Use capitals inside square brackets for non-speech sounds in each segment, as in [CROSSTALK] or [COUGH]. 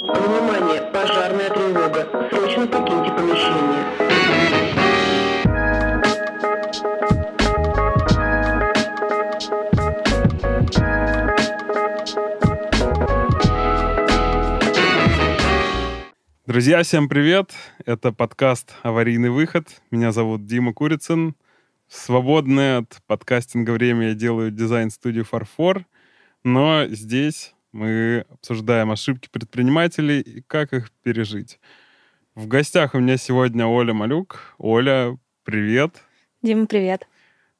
Внимание, пожарная тревога. Срочно покиньте помещение. Друзья, всем привет! Это подкаст «Аварийный выход». Меня зовут Дима Курицын. В свободное от подкастинга время я делаю дизайн-студию «Фарфор», но здесь мы обсуждаем ошибки предпринимателей и как их пережить. В гостях у меня сегодня Оля Малюк. Оля, привет! Дима, привет.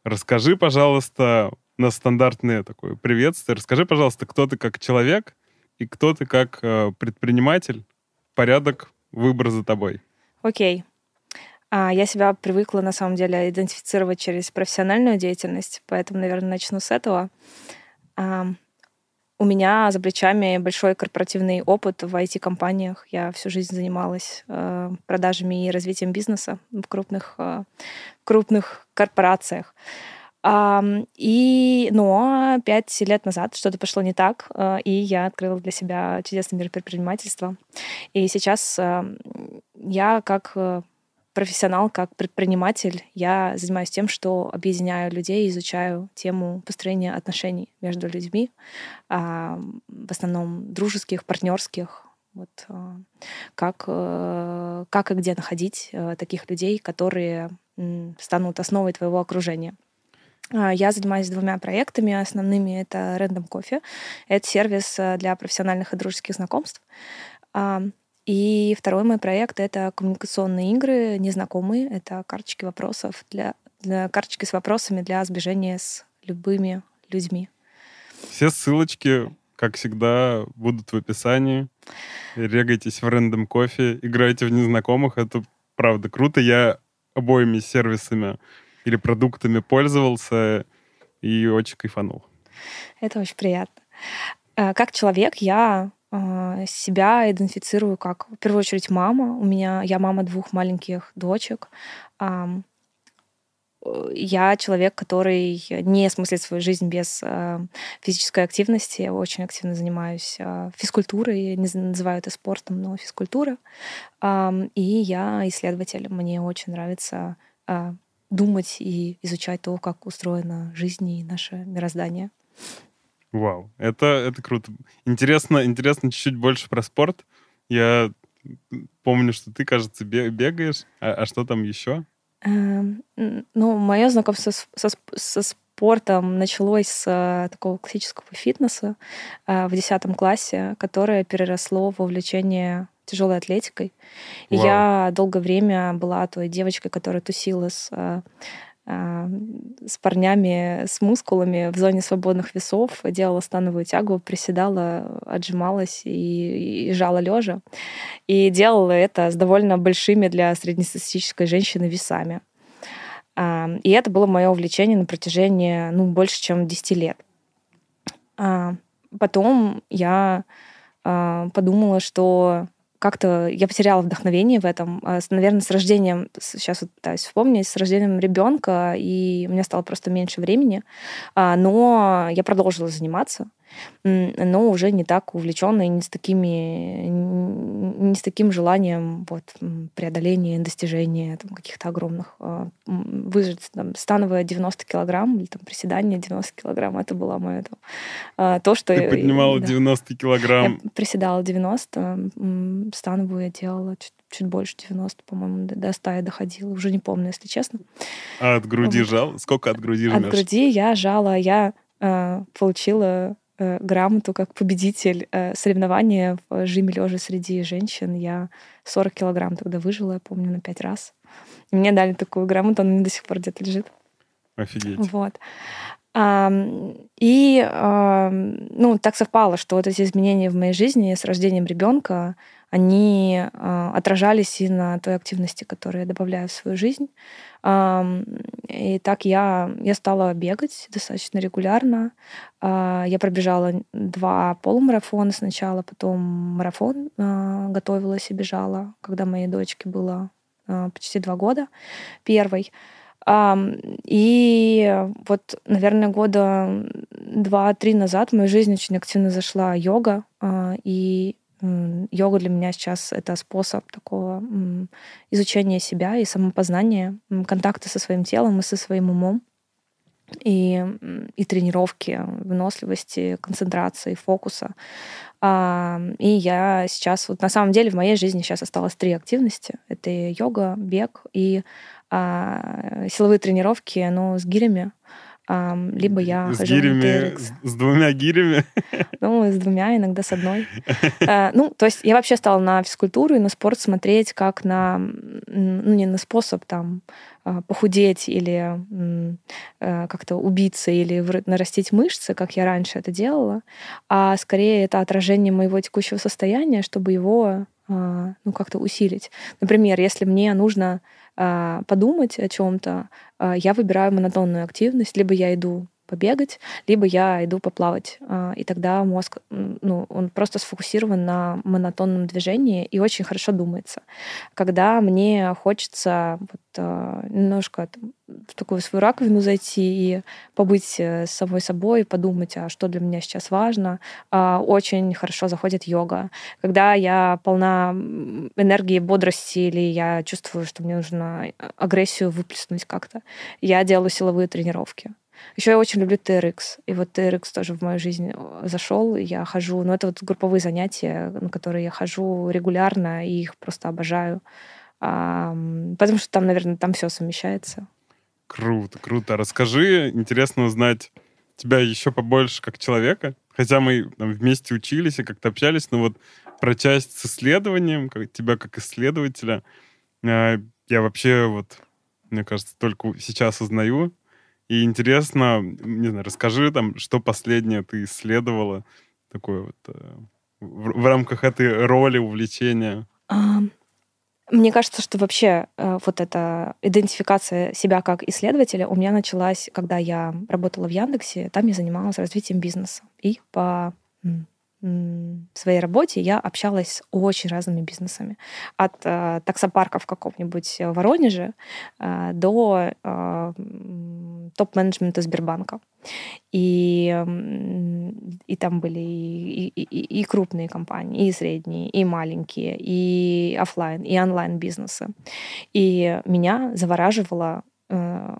Расскажи, пожалуйста, на стандартное такое приветствие, расскажи, пожалуйста, кто ты как человек и кто ты как э, предприниматель, порядок, выбор за тобой. Окей. А, я себя привыкла, на самом деле, идентифицировать через профессиональную деятельность, поэтому, наверное, начну с этого. У меня за плечами большой корпоративный опыт в IT-компаниях. Я всю жизнь занималась э, продажами и развитием бизнеса в крупных, э, крупных корпорациях. А, и, но пять лет назад что-то пошло не так, э, и я открыла для себя чудесный мир предпринимательства. И сейчас э, я как э, профессионал, как предприниматель, я занимаюсь тем, что объединяю людей, изучаю тему построения отношений между людьми, а, в основном дружеских, партнерских, вот а, как, э, как и где находить э, таких людей, которые станут основой твоего окружения. А, Я занимаюсь двумя проектами. Основными это Random Coffee. Это сервис э, для профессиональных и дружеских знакомств. И второй мой проект — это коммуникационные игры, незнакомые. Это карточки вопросов для, для карточки с вопросами для сближения с любыми людьми. Все ссылочки, как всегда, будут в описании. Регайтесь в Random Coffee, играйте в незнакомых. Это правда круто. Я обоими сервисами или продуктами пользовался и очень кайфанул. Это очень приятно. Э, Как человек я себя идентифицирую как, в первую очередь, мама. У меня я мама двух маленьких дочек. Э, Я человек, который не осмыслит свою жизнь без э, физической активности. Я очень активно занимаюсь э, физкультурой. Не называю это спортом, но физкультура. И я исследователь. Мне очень нравится думать и изучать то, как устроена жизнь и наше мироздание. Вау, это, это круто. Интересно, интересно чуть-чуть больше про спорт. Я помню, что ты, кажется, бе- бегаешь. А, а что там еще? Эм, Ну, мое знакомство со, со спортом началось с э, такого классического фитнеса э, в 10 классе, которое переросло в увлечение тяжелой атлетикой. Вау. я долгое время была той девочкой, которая тусила с, э, с парнями с мускулами в зоне свободных весов, делала становую тягу, приседала, отжималась и, и жала лежа. И делала это с довольно большими для среднестатистической женщины весами. А, И это было мое увлечение на протяжении ну, больше, чем 10 лет. А, Потом я а, подумала, что как-то я потеряла вдохновение в этом. А, Наверное, с рождением, сейчас вот пытаюсь вспомнить, с рождением ребенка, и у меня стало просто меньше времени. А, Но я продолжила заниматься, но уже не так увлеченно и не с такими, не с таким желанием вот, преодоления, достижения там, каких-то огромных а, выжить. Там, становая 90 килограмм или там приседание 90 килограмм, это было мое там, а, то, что... Ты я- поднимала да. 90 килограмм. Я приседала 90, м, становую я делала чуть, чуть больше 90, по-моему, до, до 100 я доходила. Уже не помню, если честно. А от груди Вот. жал? Сколько от груди От жмешь? груди я жала, я э, получила э, грамоту как победитель э, соревнования в жиме лежа среди женщин. Я 40 килограмм тогда выжила, я помню, на пять раз. И мне дали такую грамоту, она до сих пор где-то лежит. Офигеть. Вот. Ам, И ам, ну, так совпало, что вот эти изменения в моей жизни с рождением ребенка, они а, отражались и на той активности, которую я добавляю в свою жизнь. И так я, я стала бегать достаточно регулярно. А, Я пробежала два полумарафона сначала, потом марафон а, готовилась и бежала, когда моей дочке было почти два года, первый. Ам, И вот, наверное, года два-три назад в мою жизнь очень активно зашла йога. И Йога для меня сейчас это способ такого изучения себя и самопознания, контакта со своим телом и со своим умом. И, и тренировки выносливости, концентрации, фокуса. А, и я сейчас, вот на самом деле в моей жизни сейчас осталось три активности. Это йога, бег и а, силовые тренировки, но с гирями либо я с хожу гирями, с, с двумя гирями. [LAUGHS] Ну, с двумя, иногда с одной. [LAUGHS] Э, ну, то есть я вообще стала на физкультуру и на спорт смотреть как на, ну, не на способ там а, похудеть или э, как-то убиться или нарастить мышцы, как я раньше это делала, а скорее это отражение моего текущего состояния, чтобы его ну, как-то усилить. Например, если мне нужно а, подумать о чем-то, а, я выбираю монотонную активность, либо я иду побегать, либо я иду поплавать. А, и тогда мозг, ну, он просто сфокусирован на монотонном движении и очень хорошо думается. Когда мне хочется вот а, немножко в такую свою раковину зайти и побыть э, с самой собой, подумать, а что для меня сейчас важно, очень хорошо заходит йога. Когда я полна энергии, бодрости, или я чувствую, что мне нужно агрессию выплеснуть как-то, я делаю силовые тренировки. Еще я очень люблю TRX. И вот TRX тоже в мою жизнь э, зашел. Я хожу, ну, это вот групповые занятия, на которые я хожу регулярно, и их просто обожаю. А, потому что там, наверное, там все совмещается. Круто, круто. Расскажи, интересно узнать тебя еще побольше как человека. Хотя мы там, вместе учились и как-то общались, но вот про часть с исследованием, как, тебя как исследователя, э, я вообще вот, мне кажется, только сейчас узнаю. И интересно, не знаю, расскажи там, что последнее ты исследовала такое вот э, в, в рамках этой роли, увлечения. Мне кажется, что вообще э, вот эта идентификация себя как исследователя у меня началась, когда я работала в Яндексе. Там я занималась развитием бизнеса. И по в своей работе я общалась с очень разными бизнесами. От э, таксопарка в каком-нибудь Воронеже э, до э, топ-менеджмента Сбербанка. И, и там были и, и, и крупные компании, и средние, и маленькие, и офлайн, и онлайн бизнесы. И меня завораживало Э,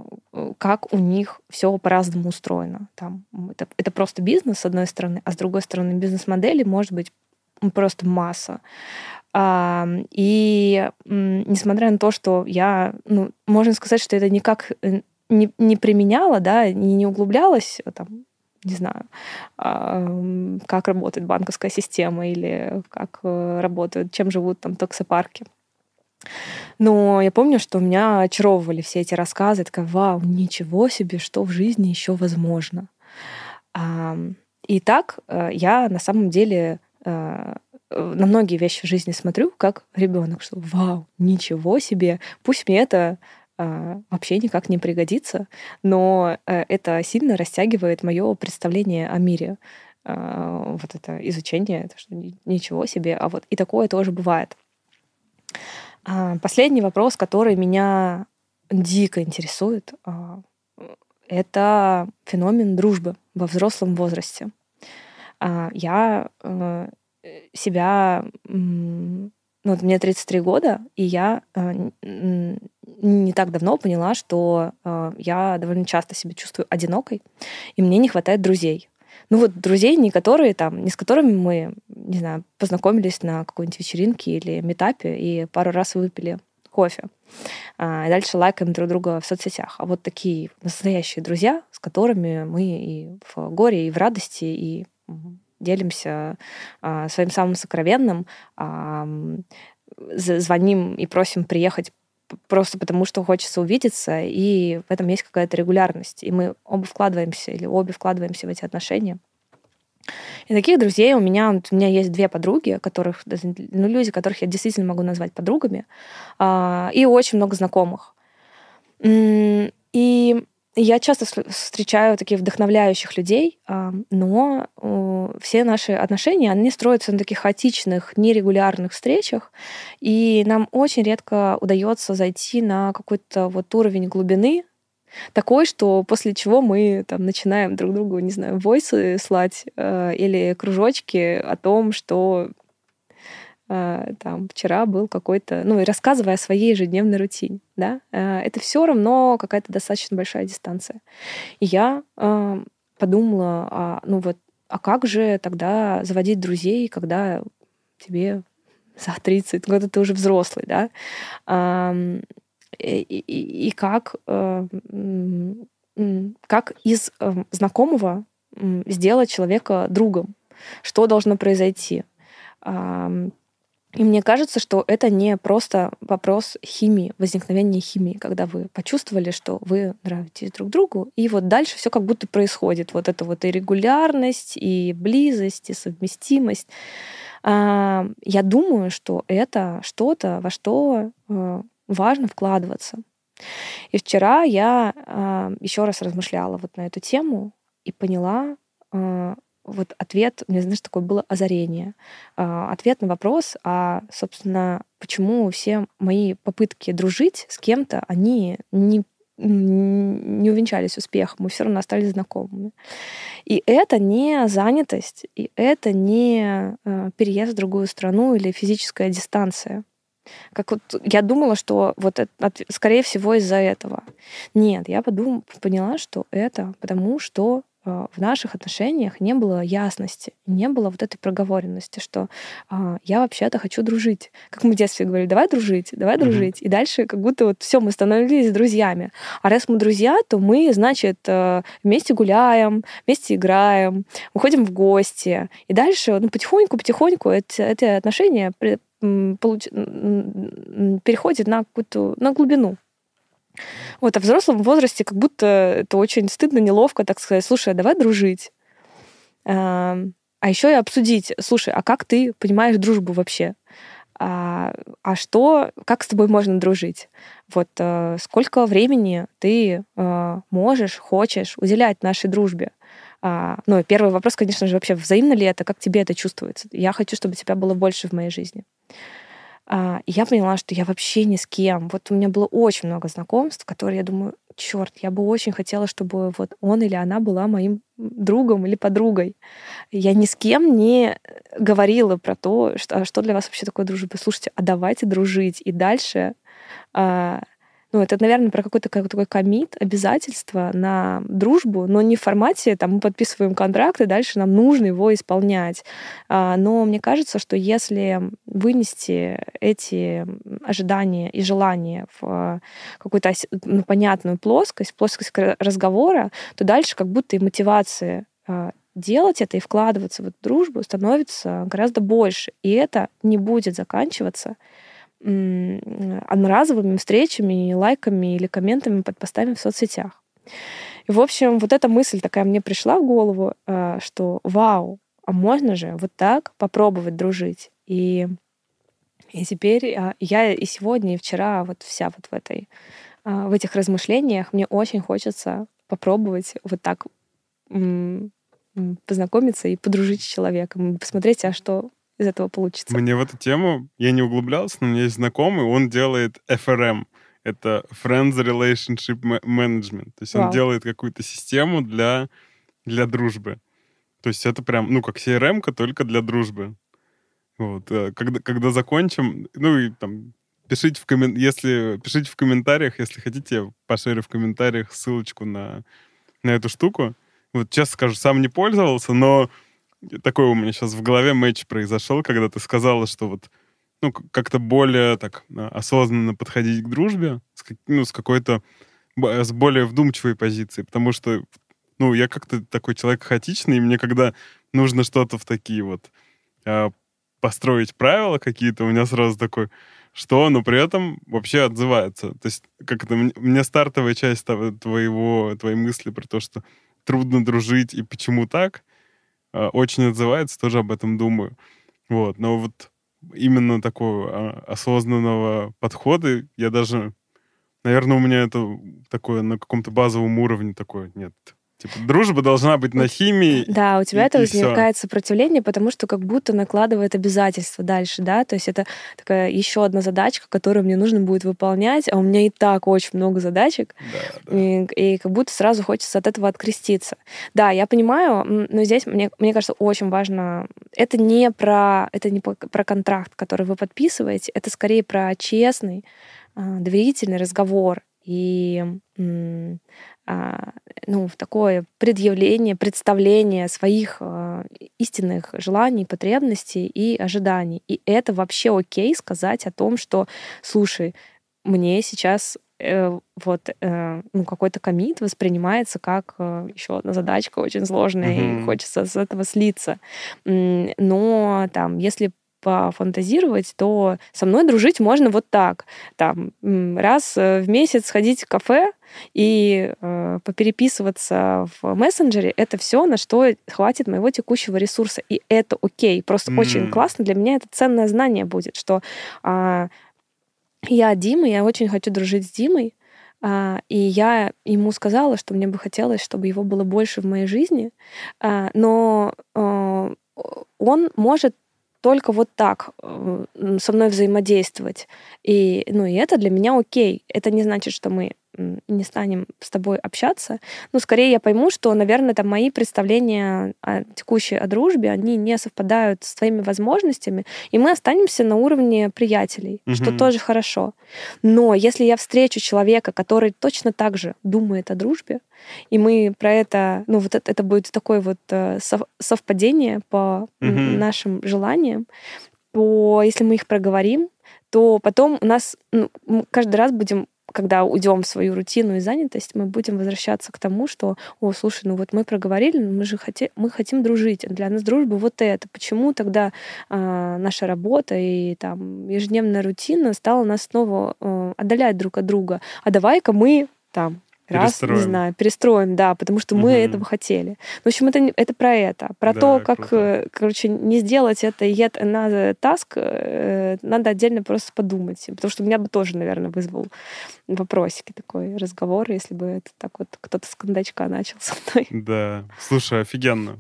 как у них все по-разному устроено. Там, это, это просто бизнес, с одной стороны, а с другой стороны, бизнес-модели может быть просто масса. А, и несмотря на то, что я, ну, можно сказать, что это никак э, не, не применяла, да, не, не углублялась, э, там, не знаю, а, как работает банковская система или как работают, чем живут там таксопарки. Но я помню, что меня очаровывали все эти рассказы. такая, вау, ничего себе, что в жизни еще возможно. И так э, я на самом деле э, на многие вещи в жизни смотрю как ребенок, что вау, ничего себе, пусть мне это э, вообще никак не пригодится, но это сильно растягивает мое представление о мире. Вот это изучение, это что ничего себе, а вот и такое тоже бывает. А, последний вопрос, который меня дико интересует, а, это феномен дружбы во взрослом возрасте. А, я э, себя... Ну, вот мне 33 года, и я э, не так давно поняла, что э, я довольно часто себя чувствую одинокой, и мне не хватает друзей. Ну вот друзей, не которые там, не с которыми мы, не знаю, познакомились на какой-нибудь вечеринке или метапе и пару раз выпили кофе. А, дальше лайкаем друг друга в соцсетях. А вот такие настоящие друзья, с которыми мы и в горе, и в радости, и делимся а, своим самым сокровенным, а, звоним и просим приехать просто потому, что хочется увидеться, и в этом есть какая-то регулярность. И мы оба вкладываемся, или обе вкладываемся в эти отношения. И таких друзей у меня, у меня есть две подруги, которых, ну, люди, которых я действительно могу назвать подругами, а, и очень много знакомых. И я часто встречаю таких вдохновляющих людей, но все наши отношения, они строятся на таких хаотичных, нерегулярных встречах, и нам очень редко удается зайти на какой-то вот уровень глубины, такой, что после чего мы там начинаем друг другу, не знаю, войсы слать э, или кружочки о том, что там вчера был какой-то, ну, и рассказывая о своей ежедневной рутине, да, э, это все равно какая-то достаточно большая дистанция. И я э, подумала, а, ну вот, а как же тогда заводить друзей, когда тебе за 30, когда ты уже взрослый, да? И, и, и как, э, как из э, знакомого сделать человека другом? Что должно произойти? И мне кажется, что это не просто вопрос химии, возникновения химии, когда вы почувствовали, что вы нравитесь друг другу, и вот дальше все как будто происходит. Вот это вот и регулярность, и близость, и совместимость. Я думаю, что это что-то, во что э, важно вкладываться. И вчера я еще раз размышляла вот на эту тему и поняла, э, вот ответ, у меня, знаешь, такое было озарение. А, ответ на вопрос, а, собственно, почему все мои попытки дружить с кем-то, они не не увенчались успехом, мы все равно остались знакомыми. И это не занятость, и это не э, переезд в другую страну или физическая дистанция. Как вот я думала, что вот это, скорее всего, из-за этого. Нет, я подумала, поняла, что это потому, что в наших отношениях не было ясности, не было вот этой проговоренности, что а, я вообще-то хочу дружить. Как мы в детстве говорили, давай дружить, давай mm-hmm. дружить. И дальше как будто вот все, мы становились друзьями. А раз мы друзья, то мы, значит, э, вместе гуляем, вместе играем, уходим в гости. И дальше, ну, потихоньку-потихоньку эти, эти отношения получ... переходят на какую-то на глубину. Вот, а в взрослом возрасте как будто это очень стыдно, неловко, так сказать, слушай, а давай дружить. А, а еще и обсудить, слушай, а как ты понимаешь дружбу вообще? А, а что, как с тобой можно дружить? Вот а, сколько времени ты а, можешь, хочешь уделять нашей дружбе? А, ну, первый вопрос, конечно же, вообще взаимно ли это, как тебе это чувствуется? Я хочу, чтобы тебя было больше в моей жизни. А, я поняла, что я вообще ни с кем. Вот у меня было очень много знакомств, которые я думаю, черт, я бы очень хотела, чтобы вот он или она была моим другом или подругой. Я ни с кем не говорила про то, что, а что для вас вообще такое дружба. Слушайте, а давайте дружить. И дальше а, ну, это, наверное, про какой-то такой комит, обязательство на дружбу, но не в формате, там, мы подписываем контракт, и дальше нам нужно его исполнять. А, но мне кажется, что если вынести эти ожидания и желания в какую-то ну, понятную плоскость, плоскость разговора, то дальше как будто и мотивация а, делать это и вкладываться в эту дружбу становится гораздо больше. И это не будет заканчиваться одноразовыми встречами, лайками или комментами под постами в соцсетях. И, в общем, вот эта мысль такая мне пришла в голову, э, что вау, а можно же вот так попробовать дружить. И, и теперь а, я и сегодня, и вчера вот вся вот в этой а, в этих размышлениях мне очень хочется попробовать вот так познакомиться и подружить с человеком, посмотреть, а что из этого получится. Мне в эту тему, я не углублялся, но у меня есть знакомый, он делает FRM. Это Friends Relationship Management. То есть Вау. он делает какую-то систему для, для дружбы. То есть это прям, ну, как CRM, только для дружбы. Вот. Э, когда, когда закончим, ну, и там, пишите в, коммен... если... пишите в комментариях, если хотите, я пошерю в комментариях ссылочку на, на эту штуку. Вот честно скажу, сам не пользовался, но такой у меня сейчас в голове матч произошел, когда ты сказала, что вот ну, как-то более так а, осознанно подходить к дружбе, с, ну, с какой-то с более вдумчивой позиции, потому что, ну, я как-то такой человек хаотичный, и мне когда нужно что-то в такие вот э, построить правила какие-то, у меня сразу такой, что, но при этом вообще отзывается. То есть как это, мне стартовая часть твоего, твоей мысли про то, что трудно дружить и почему так, очень отзывается, тоже об этом думаю. Вот, но вот именно такого а, осознанного подхода я даже, наверное, у меня это такое на каком-то базовом уровне такое нет. Типа, дружба должна быть на химии. Да, у тебя и- это и возникает сопротивление, потому что как будто накладывает обязательства дальше, да, то есть это такая еще одна задачка, которую мне нужно будет выполнять, а у меня и так очень много задачек, Да, да. и, и как будто сразу хочется от этого откреститься. Да, я понимаю, но здесь мне, мне кажется очень важно. Это не про это не про контракт, который вы подписываете, это скорее про честный, а, доверительный разговор и ну, в такое предъявление, представление своих а, истинных желаний, потребностей и ожиданий. И это вообще окей сказать о том, что, слушай, мне сейчас э, вот э, ну, какой-то комит воспринимается как еще одна задачка очень сложная, и Мгм. хочется с этого слиться. Но там, если пофантазировать, то со мной дружить можно вот так. Там раз э, в месяц ходить в кафе и э, попереписываться в мессенджере, это все, на что хватит моего текущего ресурса. И это окей. Просто очень М. классно. Для меня это ценное знание будет, что а, я Дима, я очень хочу дружить с Димой, а, и я ему сказала, что мне бы хотелось, чтобы его было больше в моей жизни, а, но а, он может только вот так э, со мной взаимодействовать. И, ну, и это для меня окей. Это не значит, что мы не станем с тобой общаться. Ну, скорее я пойму, что, наверное, там мои представления о текущей о дружбе, они не совпадают с твоими возможностями, и мы останемся на уровне приятелей, что Мгм. тоже хорошо. Но если я встречу человека, который точно так же думает о дружбе, и мы про это, ну вот это, это будет такое вот э, сов- совпадение по Мгм. нашим желаниям, то если мы их проговорим, то потом у нас ну, мы каждый раз будем когда уйдем в свою рутину и занятость, мы будем возвращаться к тому, что, о, слушай, ну вот мы проговорили, мы же хотим, мы хотим дружить. Для нас дружба вот это. Почему тогда а, наша работа и там ежедневная рутина стала нас снова э, отдалять друг от друга? А давай-ка мы там раз, не Перестроим. знаю, перестроим, да, потому что мы Мгм. этого хотели. В общем, это, не- это про это. Про Да, то, как, круто. э, короче, не сделать это yet another task, э, надо отдельно просто подумать. Потому что меня бы тоже, наверное, вызвал вопросики такой разговор, если бы это так вот кто-то с кондачка начал со мной. Да. Слушай, офигенно.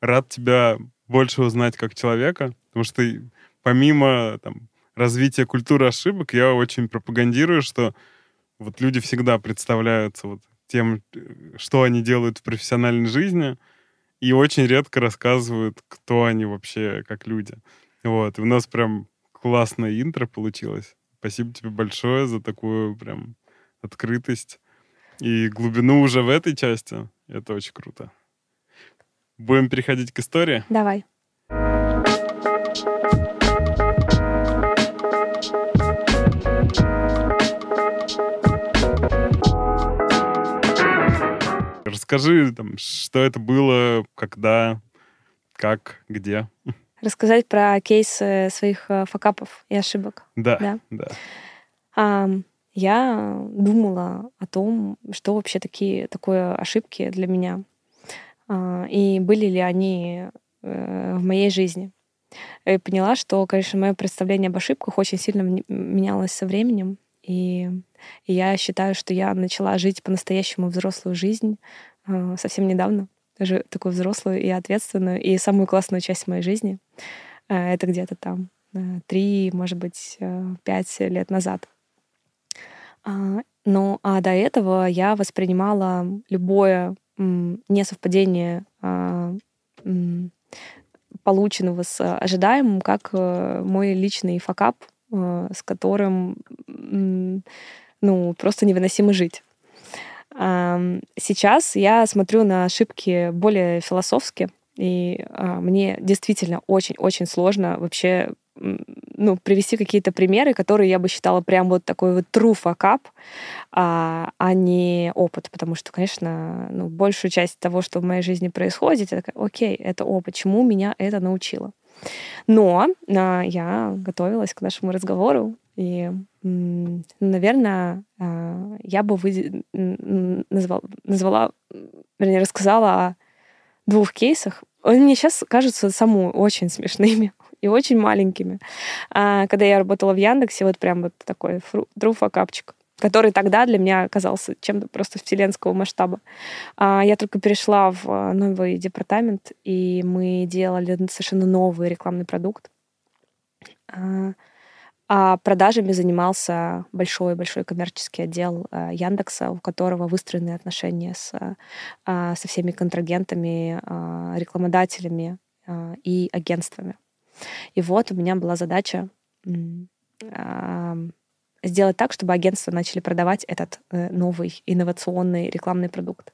Рад тебя больше узнать как человека, потому что и помимо там, развития культуры ошибок, я очень пропагандирую, что вот люди всегда представляются вот тем, что они делают в профессиональной жизни, и очень редко рассказывают, кто они вообще как люди. Вот. И у нас прям классное интро получилось. Спасибо тебе большое за такую прям открытость и глубину уже в этой части. Это очень круто. Будем переходить к истории. Давай. Расскажи, там, что это было, когда, как, где. Рассказать про кейсы своих э, факапов и ошибок. Да, Да. да. Ам, я думала о том, что вообще такие такое ошибки для меня, а, и были ли они э, в моей жизни. И поняла, что, конечно, мое представление об ошибках очень сильно менялось со временем, и, и я считаю, что я начала жить по-настоящему взрослую жизнь а, совсем недавно, даже такую взрослую и ответственную, и самую классную часть моей жизни. А, Это где-то там э, три, может быть, э, пять лет назад. Ну, а до этого я воспринимала любое несовпадение а, полученного с ожидаемым как э, мой личный факап, э, с которым ну, просто невыносимо жить. Сейчас я смотрю на ошибки более философски, и а, мне действительно очень-очень сложно вообще ну, привести какие-то примеры, которые я бы считала прям вот такой вот true fuck up, а, а не опыт. Потому что, конечно, ну, большую часть того, что в моей жизни происходит, я такая, окей, это опыт, чему меня это научило. Но а, я готовилась к нашему разговору, и, м, наверное, а, я бы м, назвала, назвала, вернее, рассказала о двух кейсах. Они мне сейчас кажутся саму очень смешными [LAUGHS] и очень маленькими. А, когда я работала в Яндексе, вот прям вот такой фру- труфакапчик. который тогда для меня оказался чем-то просто вселенского масштаба. А, я только перешла в новый департамент, и мы делали совершенно новый рекламный продукт. А продажами занимался большой-большой коммерческий отдел Яндекса, у которого выстроены отношения с, со всеми контрагентами, рекламодателями и агентствами. И вот у меня была задача сделать так, чтобы агентства начали продавать этот э, новый инновационный рекламный продукт.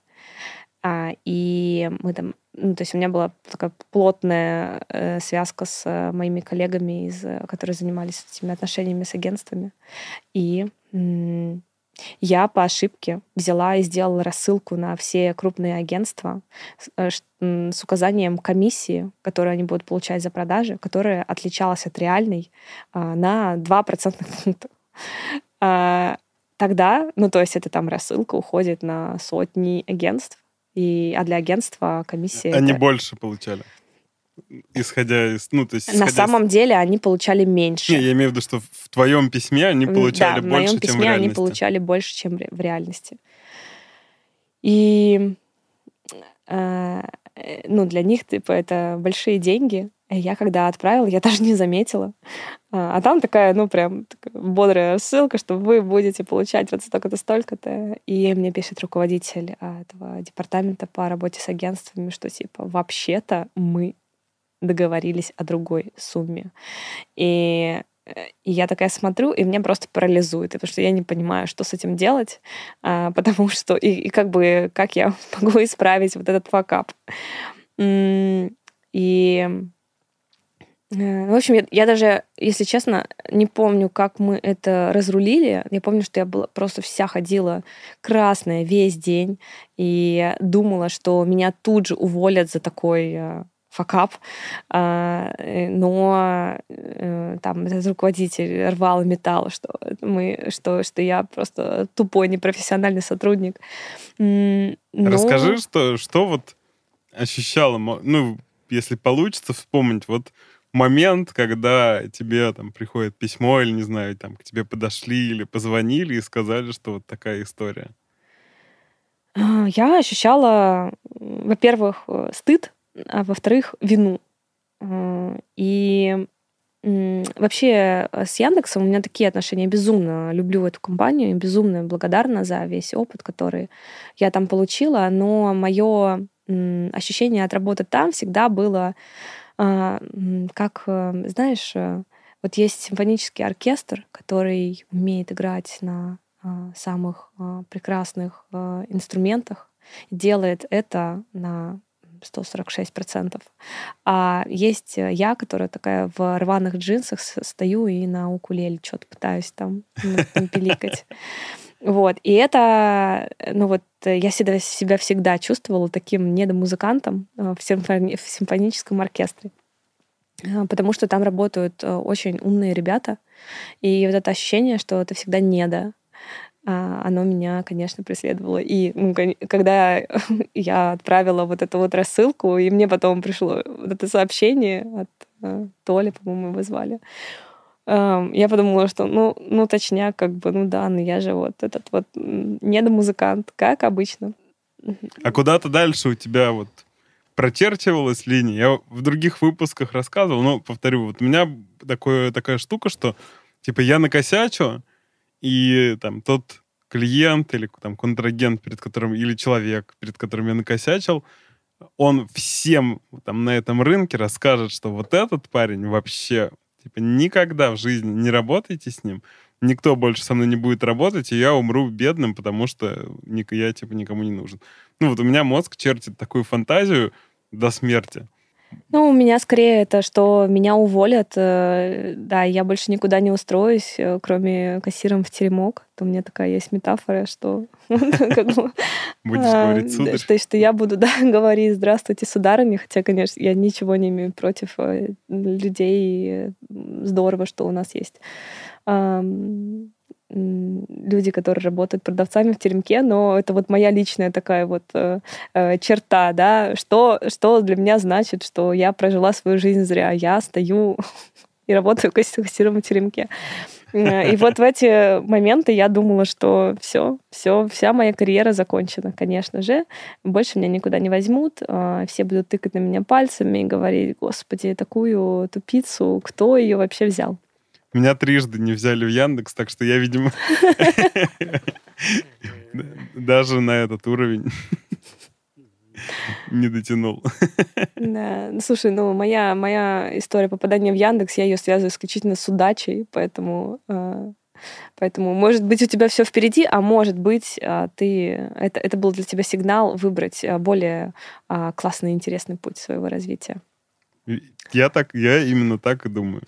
А, и мы там, ну, то есть у меня была такая плотная э, связка с э, моими коллегами, из, которые занимались этими отношениями с агентствами. И я по ошибке взяла и сделала рассылку на все крупные агентства с, с указанием комиссии, которую они будут получать за продажи, которая отличалась от реальной а, на 2% пункта. А, тогда, ну, то есть это там рассылка уходит на сотни агентств, и, а для агентства комиссия... Они это... больше получали? Исходя из... Ну, то есть, на самом из... деле они получали меньше. Не, я имею в виду, что в твоем письме они получали да, больше, чем в письме чем в реальности. они получали больше, чем в реальности. И э, ну, для них, типа, это большие деньги, я когда отправила, я даже не заметила. А, а там такая, ну, прям такая бодрая ссылка, что вы будете получать вот столько-то, столько-то. И мне пишет руководитель а, этого департамента по работе с агентствами, что, типа, вообще-то мы договорились о другой сумме. И и я такая смотрю, и меня просто парализует, потому что я не понимаю, что с этим делать, а, потому [LAUGHS] что и, и как бы как я [LAUGHS] могу исправить вот этот факап. И Э, в общем, я, я даже, если честно, не помню, как мы это разрулили. Я помню, что я была просто вся ходила красная весь день и думала, что меня тут же уволят за такой э, факап, а, э, но там этот руководитель рвал металл, что мы, что, что я просто тупой непрофессиональный сотрудник. Но... Расскажи, что, что вот ощущала, ну, если получится вспомнить, вот момент, когда тебе там приходит письмо или, не знаю, там к тебе подошли или позвонили и сказали, что вот такая история? А, я ощущала, во-первых, э, стыд, а во-вторых, вину. А, и вообще э, с Яндексом у меня такие отношения. Безумно люблю эту компанию, безумно благодарна за весь опыт, который я там получила, но мое ощущение от работы там всегда было как, э, знаешь, э, вот есть симфонический оркестр, который умеет играть на а, самых а, прекрасных инструментах, делает это на 146%. А есть я, которая такая в рваных джинсах стою и на укулеле что-то пытаюсь там пиликать. Вот. И это, ну вот, я себя, себя всегда чувствовала таким недомузыкантом э, в, симфони- в симфоническом оркестре. Э, потому что там работают э, очень умные ребята. И вот это ощущение, что это всегда недо, а, оно меня, конечно, преследовало. И ну, когда [LAUGHS] я отправила вот эту вот рассылку, и мне потом пришло вот это сообщение от Толи, по-моему, его звали, я подумала, что, ну, ну, точняк, как бы, ну да, но я же вот этот вот недомузыкант, как обычно. А куда-то дальше у тебя вот прочерчивалась линия. Я в других выпусках рассказывал, но повторю, вот у меня такое, такая штука, что типа я накосячу, и там тот клиент или там контрагент, перед которым, или человек, перед которым я накосячил, он всем там на этом рынке расскажет, что вот этот парень вообще Типа никогда в жизни не работайте с ним, никто больше со мной не будет работать, и я умру бедным, потому что я типа никому не нужен. Ну вот у меня мозг чертит такую фантазию до смерти. Ну, у меня скорее это, что меня уволят, э, да, я больше никуда не устроюсь, э, кроме кассиром в теремок. То у меня такая есть метафора, что... [LAUGHS] Будешь а, говорить, сударь? Что я буду, да, [LAUGHS] говорить «здравствуйте, сударыня», хотя, конечно, я ничего не имею против э, людей. Здорово, что у нас есть люди, которые работают продавцами в теремке, но это вот моя личная такая вот э, э, черта, да, что, что для меня значит, что я прожила свою жизнь зря. Я стою [LAUGHS] и работаю в кассиром теремке. Э, и вот в эти моменты я думала, что все, все, вся моя карьера закончена, конечно же. Больше меня никуда не возьмут. Э, все будут тыкать на меня пальцами и говорить, господи, такую тупицу, кто ее вообще взял? Меня трижды не взяли в Яндекс, так что я, видимо, [LAUGHS] [LAUGHS] даже на этот уровень [LAUGHS] не дотянул. Да, ну, слушай, ну моя моя история попадания в Яндекс, я ее связываю исключительно с удачей, поэтому э, Поэтому, может быть, у тебя все впереди, а может быть, э, ты это, это был для тебя сигнал выбрать э, более классный и интересный путь своего развития. Я так, я именно так и думаю.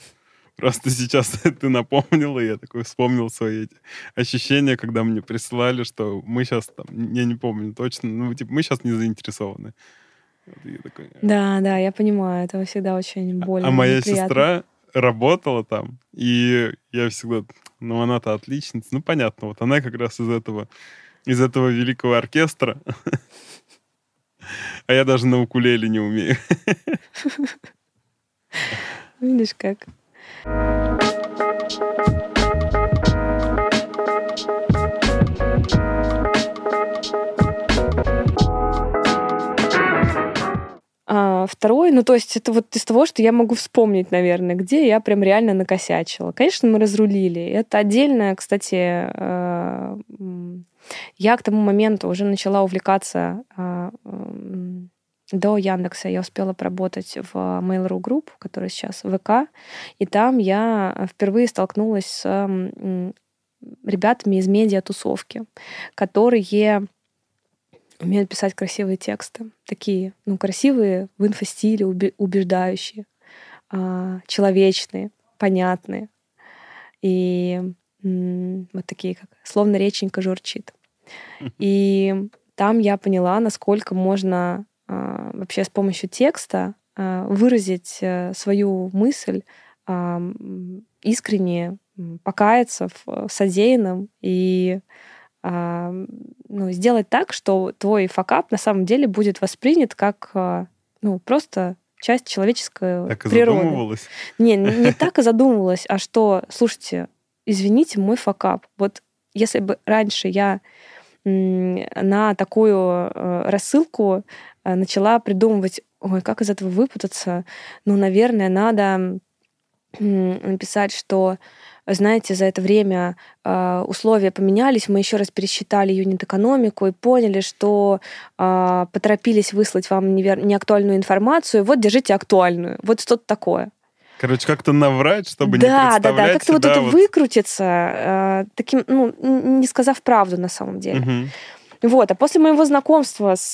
Просто сейчас [LAUGHS] ты напомнила, я такой вспомнил свои эти ощущения, когда мне прислали, что мы сейчас там, я не помню точно, ну, типа, мы сейчас не заинтересованы. Такой, да, да, я понимаю, это всегда очень больно. А моя неприятно. сестра работала там, и я всегда, ну, она-то отличница, ну, понятно, вот она как раз из этого, из этого великого оркестра, [LAUGHS] а я даже на укулеле не умею. [LAUGHS] Видишь как. А, второй, ну то есть это вот из того, что я могу вспомнить, наверное, где я прям реально накосячила. Конечно, мы разрулили. Это отдельно, кстати, э, я к тому моменту уже начала увлекаться а, до Яндекса я успела поработать в Mail.ru Group, который сейчас ВК, и там я впервые столкнулась с ребятами из медиа-тусовки, которые умеют писать красивые тексты, такие, ну, красивые в инфостиле, убеждающие, а, человечные, понятные. И вот такие, как словно реченька журчит. [LAUGHS] И там я поняла, насколько можно а, вообще с помощью текста а, выразить э, свою мысль, а, искренне покаяться в содеянном и ну, сделать так, что твой факап на самом деле будет воспринят как ну, просто часть человеческой так природы. задумывалась? Не, не [LAUGHS] так и задумывалась, а что, слушайте, извините, мой факап. Вот если бы раньше я на такую э, рассылку э, начала придумывать, ой, как из этого выпутаться, ну, наверное, надо написать, что знаете, за это время э, условия поменялись, мы еще раз пересчитали юнит-экономику и поняли, что э, поторопились выслать вам невер... неактуальную информацию, вот держите актуальную. Вот что-то такое. Короче, как-то наврать, чтобы да, не Да, да, как-то вот это вот... выкрутиться, э, таким, ну, не сказав правду на самом деле. Угу. Вот, а после моего знакомства с,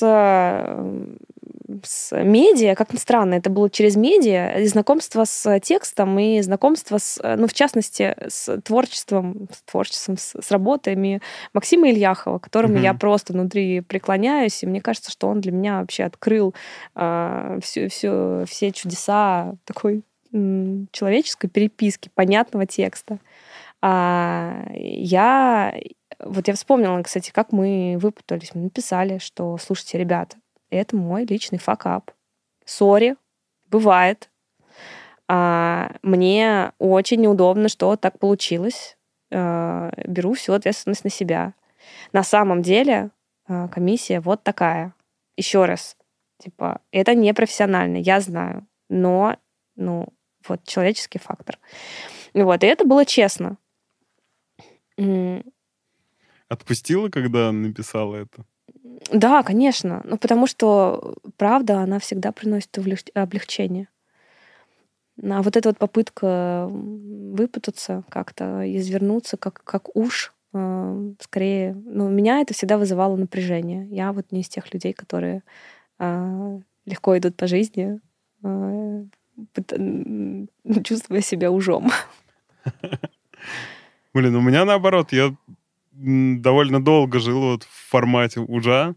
с медиа, как ни странно, это было через медиа, и знакомство с текстом, и знакомство с, ну, в частности, с творчеством, с творчеством, с, с работами Максима Ильяхова, которому угу. я просто внутри преклоняюсь, и мне кажется, что он для меня вообще открыл э, всю, всю, все чудеса такой человеческой переписки, понятного текста. А я вот я вспомнила, кстати, как мы выпутались. Мы написали, что, слушайте, ребята, это мой личный факап. Sorry, бывает. А, мне очень неудобно, что так получилось. А, беру всю ответственность на себя. На самом деле а, комиссия вот такая. Еще раз, типа, это не профессионально, я знаю, но, ну, вот человеческий фактор. Вот, и это было честно. Отпустила, когда написала это? Да, конечно. Ну, потому что правда, она всегда приносит облегчение. А вот эта вот попытка выпутаться как-то, извернуться, как, как уж, э, скорее, ну, меня это всегда вызывало напряжение. Я вот не из тех людей, которые э, легко идут по жизни, э, чувствуя себя ужом. [LAUGHS] Блин, у меня наоборот, я довольно долго жил вот в формате ужа,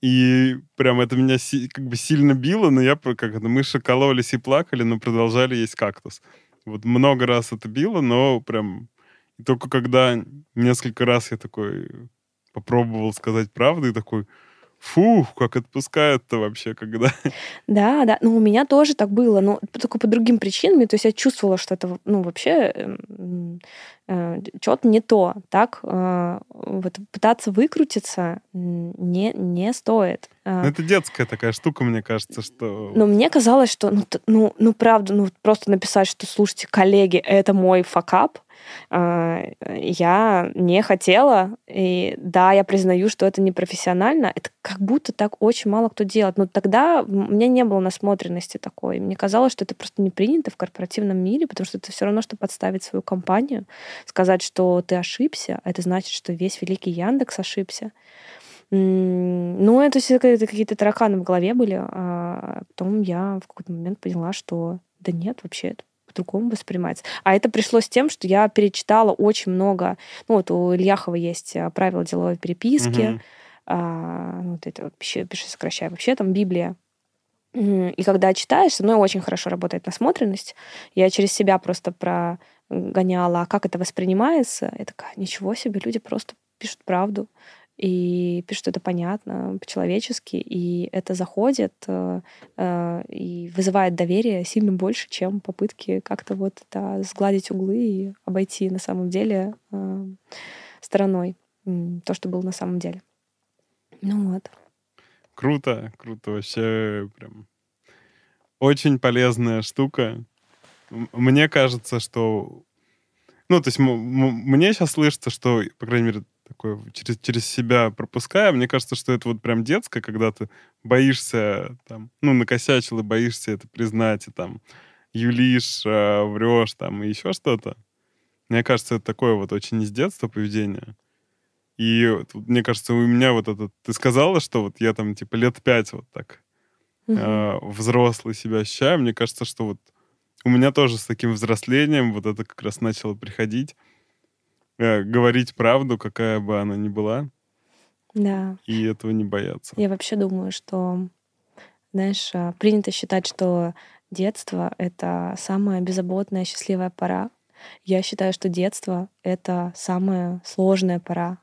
и прям это меня как бы сильно било, но я как это, мы шоколовались и плакали, но продолжали есть кактус. Вот много раз это било, но прям только когда несколько раз я такой попробовал сказать правду и такой, Фух, как отпускают-то вообще, когда... Да, да. Ну, у меня тоже так было, но только по другим причинам. То есть я чувствовала, что это, ну, вообще э, что-то не то. Так, э, вот пытаться выкрутиться не, не стоит. Ну, это детская такая штука, мне кажется, что... Но мне казалось, что, ну, ну, ну правда, ну, просто написать, что, слушайте, коллеги, это мой факап, а, я не хотела, и да, я признаю, что это непрофессионально, это как будто так очень мало кто делает. Но тогда у меня не было насмотренности такой. Мне казалось, что это просто не принято в корпоративном мире, потому что это все равно, что подставить свою компанию, сказать, что ты ошибся, а это значит, что весь великий Яндекс ошибся. Ну, это все какие-то тараканы в голове были. А потом я в какой-то момент поняла, что да нет, вообще это по-другому воспринимается. А это пришло с тем, что я перечитала очень много. Ну, вот у Ильяхова есть а, правила деловой переписки. Угу. А, вот это вот, пиши, пиши, сокращай. Вообще там Библия. И когда читаешь, со мной очень хорошо работает насмотренность. Я через себя просто прогоняла, а как это воспринимается. Я такая, ничего себе, люди просто пишут правду и пишут это понятно, по-человечески, и это заходит э, э, и вызывает доверие сильно больше, чем попытки как-то вот это сгладить углы и обойти на самом деле э, стороной то, что было на самом деле. Ну вот. Круто, круто, вообще прям очень полезная штука. Мне кажется, что ну, то есть мне сейчас слышится, что, по крайней мере, такое через, через себя пропуская. Мне кажется, что это вот прям детское, когда ты боишься, там, ну, накосячил и боишься это признать, и там юлишь, э, врешь, там, и еще что-то. Мне кажется, это такое вот очень из детства поведение. И вот, мне кажется, у меня вот это... Ты сказала, что вот я там, типа, лет пять вот так угу. э, взрослый себя ощущаю. Мне кажется, что вот у меня тоже с таким взрослением вот это как раз начало приходить. Э, говорить правду, какая бы она ни была. Да. И этого не бояться. Я вообще думаю, что, знаешь, а, принято считать, что детство — это самая беззаботная, счастливая пора. Я считаю, что детство — это самая сложная пора,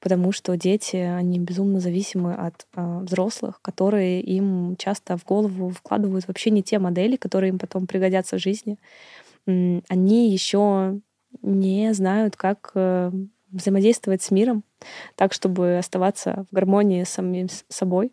потому что дети, они безумно зависимы от э, взрослых, которые им часто в голову вкладывают вообще не те модели, которые им потом пригодятся в жизни. Они еще не знают, как э, взаимодействовать с миром так, чтобы оставаться в гармонии с самим собой.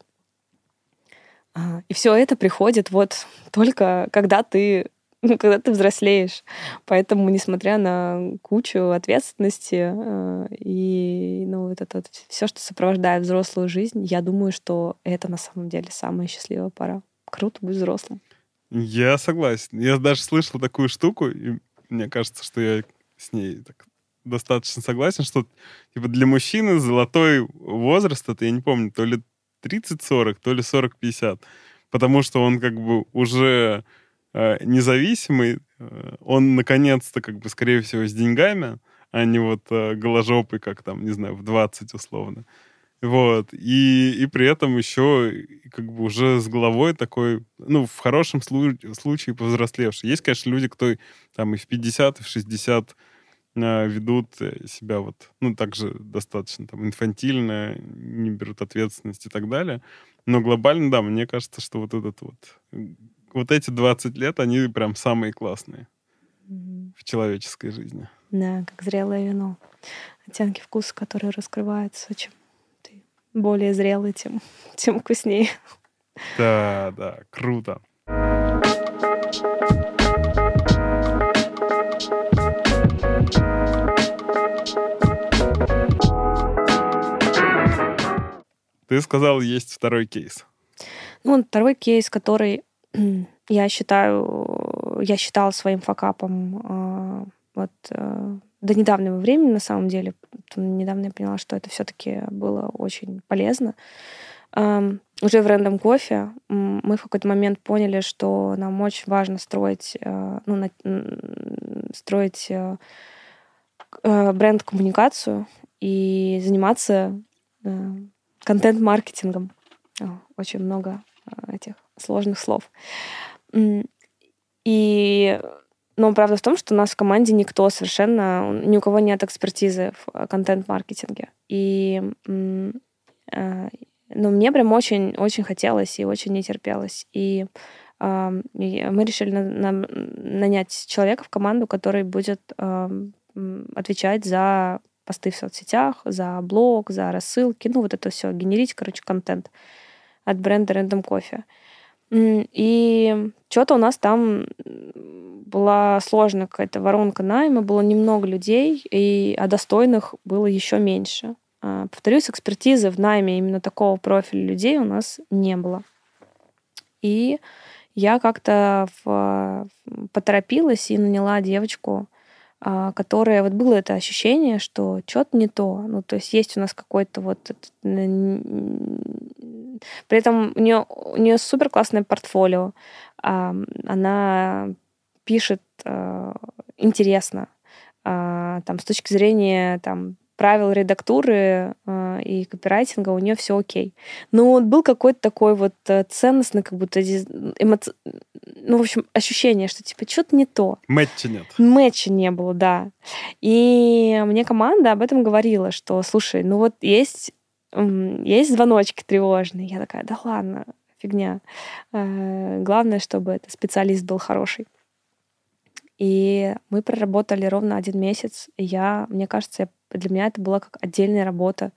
А, и все это приходит вот только когда ты [LAUGHS] когда ты взрослеешь. Поэтому, несмотря на кучу ответственности э, и ну, вот это все, что сопровождает взрослую жизнь, я думаю, что это на самом деле самая счастливая пора. Круто быть взрослым. Я согласен. Я даже слышал такую штуку, и мне кажется, что я с ней так достаточно согласен, что типа для мужчины золотой возраст, это я не помню, то ли 30-40, то ли 40-50, потому что он как бы уже э, независимый, э, он наконец-то как бы скорее всего с деньгами, а не вот э, голожопый, как там, не знаю, в 20 условно. Вот. И, и при этом еще как бы уже с головой такой, ну, в хорошем слу- случае повзрослевший. Есть, конечно, люди, кто там и в 50, и в 60 а, ведут э, себя вот, ну, также достаточно там инфантильно, не берут ответственность и так далее. Но глобально, да, мне кажется, что вот этот вот, вот эти 20 лет, они прям самые классные mm-hmm. в человеческой жизни. Да, как зрелое вино. Оттенки вкуса, которые раскрываются, чем ты более зрелый, тем, [LAUGHS] тем вкуснее. Да, да, круто. Ты сказал, есть второй кейс. Ну, второй кейс, который [CLEARS THROAT] я считаю, я считала своим факапом а, вот э, до недавнего времени, на самом деле. Недавно я поняла, что это все-таки было очень полезно. Уже в Random Кофе мы в какой-то момент поняли, что нам очень важно строить, э, ну, строить э, бренд-коммуникацию и заниматься контент-маркетингом. Очень много а, этих сложных слов. И но правда в том, что у нас в команде никто совершенно, ни у кого нет экспертизы в контент-маркетинге. И а, но мне прям очень-очень хотелось и очень не терпелось. И мы решили на, на, нанять человека в команду, который будет отвечать за посты в соцсетях, за блог, за рассылки, ну вот это все, генерить, короче, контент от бренда Random Coffee. И что-то у нас там была сложная какая-то воронка найма, было немного людей, и, а достойных было еще меньше. А, повторюсь, экспертизы в найме именно такого профиля людей у нас не было. И я как-то в, поторопилась и наняла девочку, а, которая... Вот было это ощущение, что что-то не то. Ну, то есть есть у нас какой-то вот... При этом у нее, у нее супер классное портфолио. Она пишет а, интересно. А, там, с точки зрения там, правил редактуры э, и копирайтинга у нее все окей. Но вот был какой-то такой вот э, ценностный, как будто эмоци... ну, в общем, ощущение, что типа что-то не то. Мэтча нет. Мэтча не было, да. И мне команда об этом говорила, что, слушай, ну вот есть, есть звоночки тревожные. Я такая, да ладно, фигня. Э, главное, чтобы этот специалист был хороший. И мы проработали ровно один месяц. И я, мне кажется, для меня это была как отдельная работа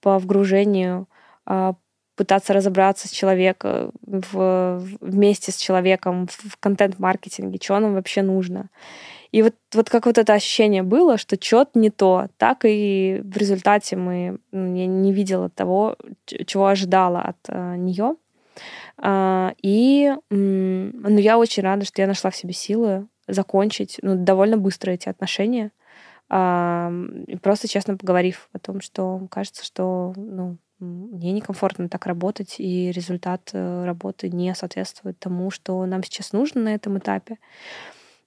по вгружению, а, пытаться разобраться с человеком, в, вместе с человеком в контент-маркетинге, что нам вообще нужно. И вот, вот как вот это ощущение было, что что-то не то, так и в результате мы, ну, я не видела того, чего ожидала от uh, нее. Uh, и ну, я очень рада, что я нашла в себе силы закончить ну, довольно быстро эти отношения. А, просто честно поговорив о том, что кажется, что ну, мне некомфортно так работать, и результат э, работы не соответствует тому, что нам сейчас нужно на этом этапе.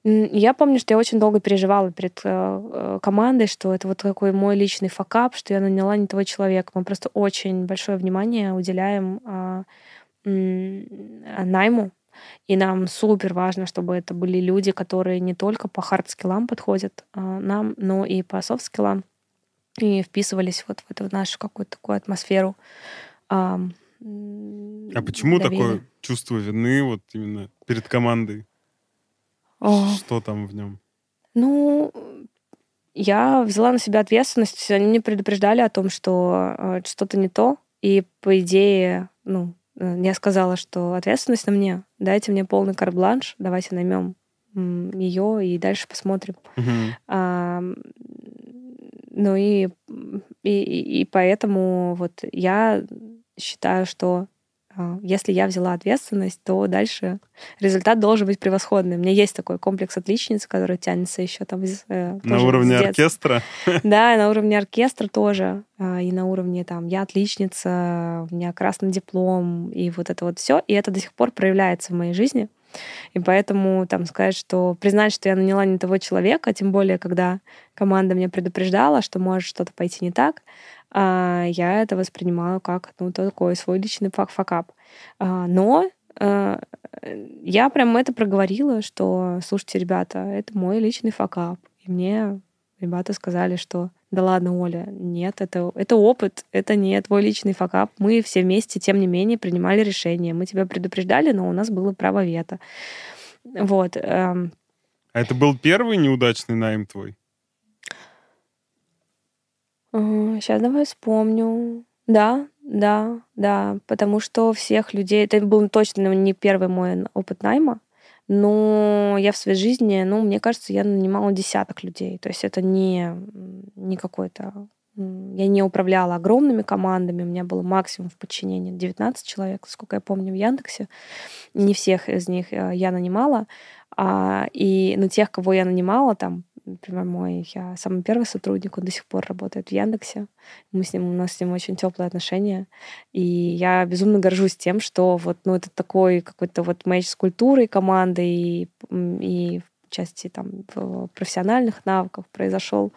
Я помню, что я очень долго переживала перед э, э, командой, что это вот такой мой личный факап, что я наняла не того человека. Мы просто очень большое внимание уделяем а, найму и нам супер важно, чтобы это были люди, которые не только по хард-скиллам подходят а, нам, но и по софт-скиллам. И вписывались вот в эту нашу какую-то такую атмосферу. А, а почему доверия. такое чувство вины вот именно перед командой? О. Что там в нем? Ну, я взяла на себя ответственность. Они мне предупреждали о том, что э, что-то не то. И, по идее, ну, я сказала, что ответственность на мне. Дайте мне полный карт-бланш, давайте наймем ее и дальше посмотрим. Uh-huh. А, ну и, и, и поэтому вот я считаю, что если я взяла ответственность, то дальше результат должен быть превосходный. У меня есть такой комплекс отличниц, который тянется еще там э, на уровне оркестра. [LAUGHS] Да, на уровне оркестра тоже, а, и на уровне там я отличница, у меня красный диплом и вот это вот все, и это до сих пор проявляется в моей жизни. И поэтому там сказать, что признать, что я наняла не того человека, тем более, когда команда меня предупреждала, что может что-то пойти не так, а, я это воспринимаю как ну, такой свой личный факап. А, но а, я прям это проговорила, что, слушайте, ребята, это мой личный факап. И мне ребята сказали, что да ладно, Оля, нет, это, это опыт, это не твой личный факап. Мы все вместе, тем не менее, принимали решение. Мы тебя предупреждали, но у нас было право вето. Вот. А это был первый неудачный найм твой? Сейчас давай вспомню. Да, да, да, потому что всех людей... Это был точно не первый мой опыт найма, но я в своей жизни, ну, мне кажется, я нанимала десяток людей. То есть это не, не какой-то... Я не управляла огромными командами, у меня было максимум в подчинении 19 человек, сколько я помню, в Яндексе. Не всех из них э, я нанимала, а, и, ну, тех, кого я нанимала, там, например, мой я самый первый сотрудник, он до сих пор работает в Яндексе. Мы с ним, у нас с ним очень теплые отношения. И я безумно горжусь тем, что вот, ну, это такой какой-то вот матч с культурой команды и, и в части там профессиональных навыков произошел.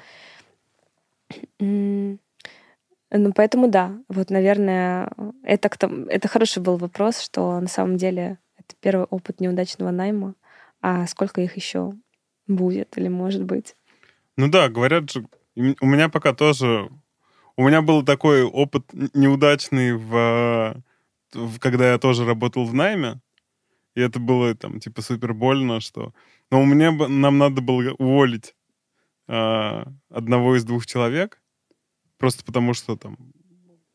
Ну, поэтому да, вот, наверное, это, это хороший был вопрос, что на самом деле это первый опыт неудачного найма, а сколько их еще будет или может быть. Ну да, говорят же, у меня пока тоже У меня был такой опыт неудачный, в, в, когда я тоже работал в найме. И это было там типа супер больно, что... Но у меня нам надо было уволить э, одного из двух человек, просто потому что там,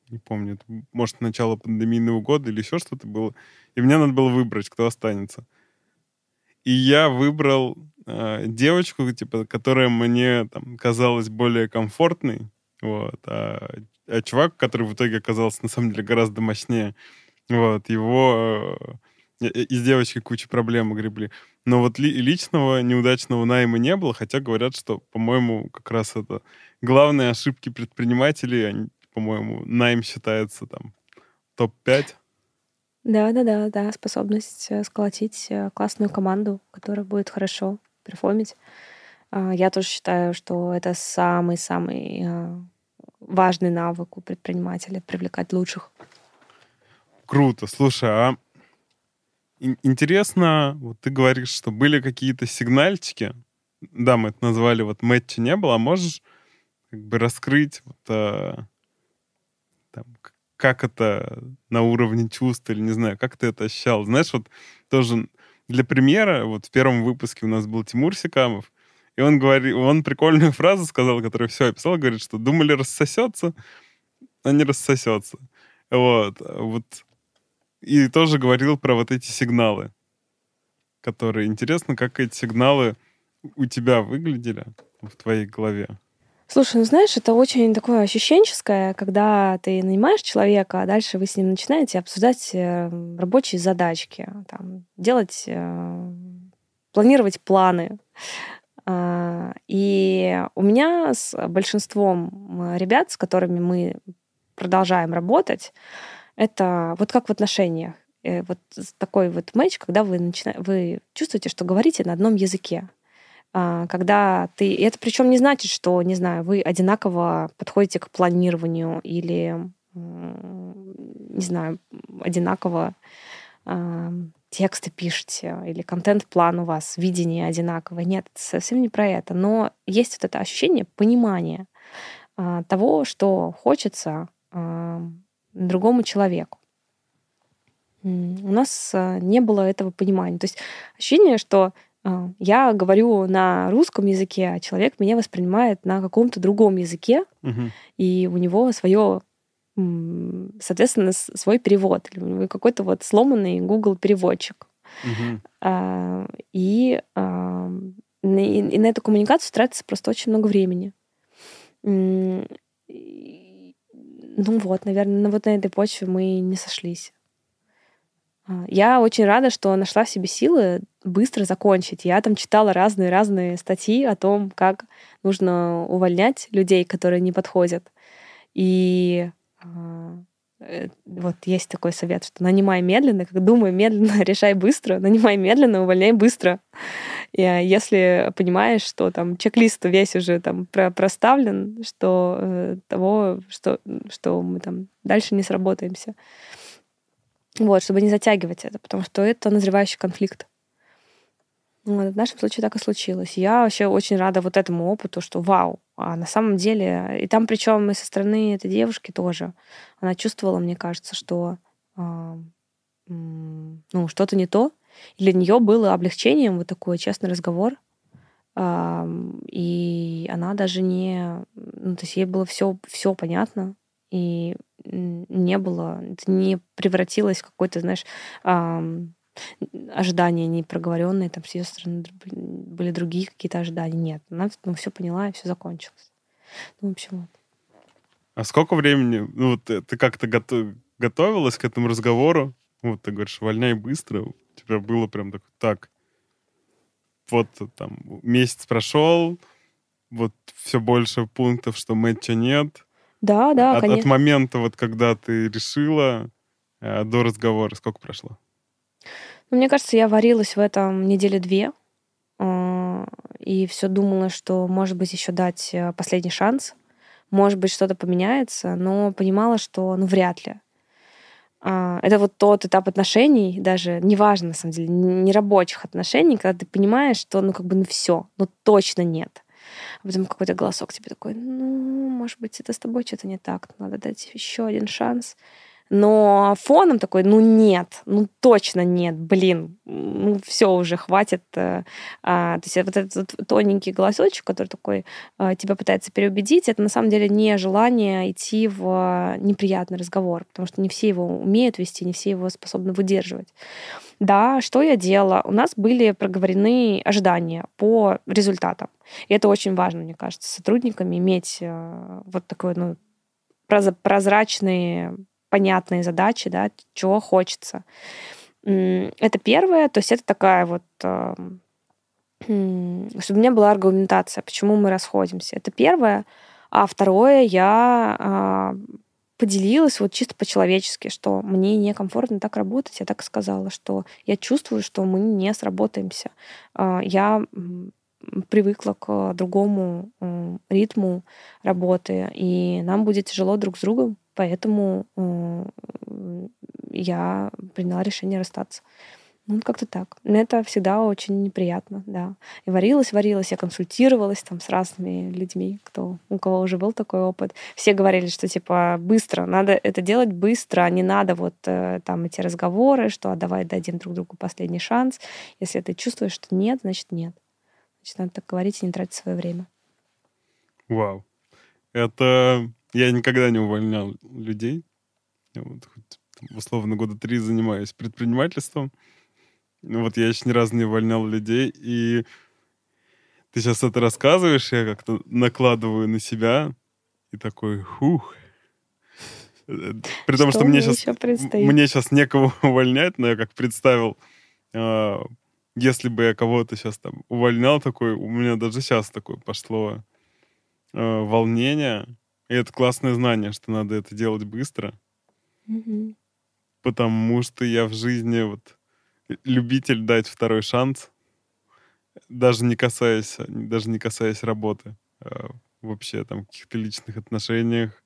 не помню, это, может, начало пандемийного года или еще что-то было. И мне надо было выбрать, кто останется. И я выбрал э, девочку, типа, которая мне там казалась более комфортной, вот, а, а чувак, который в итоге оказался на самом деле гораздо мощнее, вот, его э, из девочки куча проблем гребли. Но вот ли, личного неудачного найма не было, хотя говорят, что, по-моему, как раз это главные ошибки предпринимателей, они, по-моему, найм считается там топ-5. Да, да, да, да, способность э, сколотить э, классную команду, которая будет хорошо перформить. А, я тоже считаю, что это самый-самый а, важный навык у предпринимателя привлекать лучших. Круто. Слушай, а интересно, вот ты говоришь, что были какие-то сигнальчики. Да, мы это назвали, вот мэтча не было, а можешь как бы раскрыть вот, а, там, как это на уровне чувств, или не знаю, как ты это ощущал. Знаешь, вот тоже для примера, вот в первом выпуске у нас был Тимур Сикамов, и он говорит, он прикольную [LAUGHS] фразу сказал, которую все описал, говорит, что думали рассосется, а не рассосется. Вот, вот. И тоже говорил про вот эти сигналы, которые интересно, как эти сигналы у тебя выглядели в твоей голове. Слушай, ну знаешь, это очень такое ощущенческое, когда ты нанимаешь человека, а дальше вы с ним начинаете обсуждать э, рабочие задачки, там, делать, э, планировать планы. А, и у меня с большинством ребят, с которыми мы продолжаем работать, это вот как в отношениях. Э, вот такой вот матч, когда вы, начина... вы чувствуете, что говорите на одном языке. А, когда ты... И это причем не значит, что, не знаю, вы одинаково подходите к планированию или, не знаю, одинаково а, тексты пишете или контент-план у вас, видение одинаковое. Нет, это совсем не про это. Но есть вот это ощущение понимания а, того, что хочется другому человеку. У нас не было этого понимания. То есть ощущение, что я говорю на русском языке, а человек меня воспринимает на каком-то другом языке, угу. и у него свое, соответственно, свой перевод, или у него какой-то вот сломанный Google переводчик. Угу. И, и на эту коммуникацию тратится просто очень много времени. Ну вот, наверное, вот на этой почве мы не сошлись. А, я очень рада, что нашла в себе силы быстро закончить. Я там читала разные-разные статьи о том, как нужно увольнять людей, которые не подходят. И а, э, вот есть такой совет, что нанимай медленно, как думай медленно, [LAUGHS] решай быстро, нанимай медленно, увольняй быстро. И а, если понимаешь, что там чек-лист весь уже там про проставлен, что э, того, что, что мы там дальше не сработаемся. Вот, чтобы не затягивать это, потому что это назревающий конфликт. В нашем случае так и случилось. Я вообще очень рада вот этому опыту, что вау, а на самом деле, и там причем и со стороны этой девушки тоже, она чувствовала, мне кажется, что э, ну, что-то не то. И для нее было облегчением вот такой честный разговор. Э, и она даже не... Ну, то есть ей было все, все понятно. И не было, это не превратилось в какой-то, знаешь, ожидания непроговоренные, там с ее стороны были другие какие-то ожидания. Нет, она ну, все поняла, и все закончилось. Ну, в общем, вот. А сколько времени, ну, вот ты как-то готов, готовилась к этому разговору? Вот ты говоришь, вольняй быстро. У тебя было прям так, так, вот там месяц прошел, вот все больше пунктов, что матча нет. Да, да, от, конечно. От момента, вот когда ты решила, э, до разговора сколько прошло? Ну, мне кажется, я варилась в этом недели две. Э, и все думала, что, может быть, еще дать э, последний шанс. Может быть, что-то поменяется, но понимала, что ну вряд ли. Э, это вот тот этап отношений, даже неважно, на самом деле, не рабочих отношений, когда ты понимаешь, что ну как бы ну все, ну точно нет. А потом какой-то голосок тебе такой, ну, может быть, это с тобой что-то не так, надо дать еще один шанс. Но фоном такой, ну нет, ну точно нет, блин, ну все уже хватит. Э, а, то есть вот этот тоненький голосочек, который такой а, тебя пытается переубедить, это на самом деле не желание идти в неприятный разговор, потому что не все его умеют вести, не все его способны выдерживать. Да, что я делала? У нас были проговорены ожидания по результатам. И это очень важно, мне кажется, сотрудниками иметь э, вот такой ну, прозрачный понятные задачи, да, чего хочется. Это первое, то есть это такая вот чтобы у меня была аргументация, почему мы расходимся. Это первое. А второе, я а, поделилась вот чисто по-человечески, что мне некомфортно так работать. Я так сказала, что я чувствую, что мы не сработаемся. А, я привыкла к другому ритму работы, и нам будет тяжело друг с другом Поэтому я приняла решение расстаться. Ну, как-то так. Это всегда очень неприятно, да. И варилась, варилась, я консультировалась там с разными людьми, кто, у кого уже был такой опыт. Все говорили, что типа быстро, надо это делать быстро, а не надо вот э, там эти разговоры, что а давай дадим друг другу последний шанс. Если ты чувствуешь, что нет, значит нет. Значит, надо так говорить и не тратить свое время. Вау. Это я никогда не увольнял людей. Я вот хоть, условно года три занимаюсь предпринимательством. Вот я еще ни разу не увольнял людей. И ты сейчас это рассказываешь, я как-то накладываю на себя и такой, хух. При том, что, что мне, сейчас, мне сейчас некого [LAUGHS] увольнять, но я как представил, э, если бы я кого-то сейчас там увольнял, такой, у меня даже сейчас такое пошло э, волнение и это классное знание, что надо это делать быстро. Угу. Потому что я в жизни вот любитель дать второй шанс, даже не касаясь, даже не касаясь работы, а вообще там каких-то личных отношениях.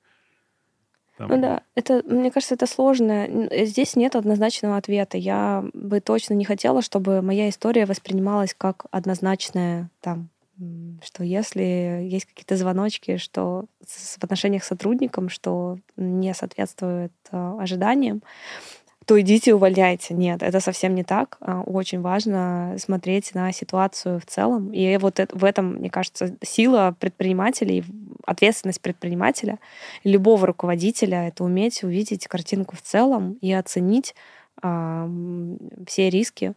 Там. Ну да, это, мне кажется, это сложно. Здесь нет однозначного ответа. Я бы точно не хотела, чтобы моя история воспринималась как однозначная там что если есть какие-то звоночки, что в отношениях с сотрудником, что не соответствует а, ожиданиям, то идите увольняйте. Нет, это совсем не так. А, очень важно смотреть на ситуацию в целом. И вот в этом, мне кажется, сила предпринимателей, ответственность предпринимателя, любого руководителя — это уметь увидеть картинку в целом и оценить а, все риски,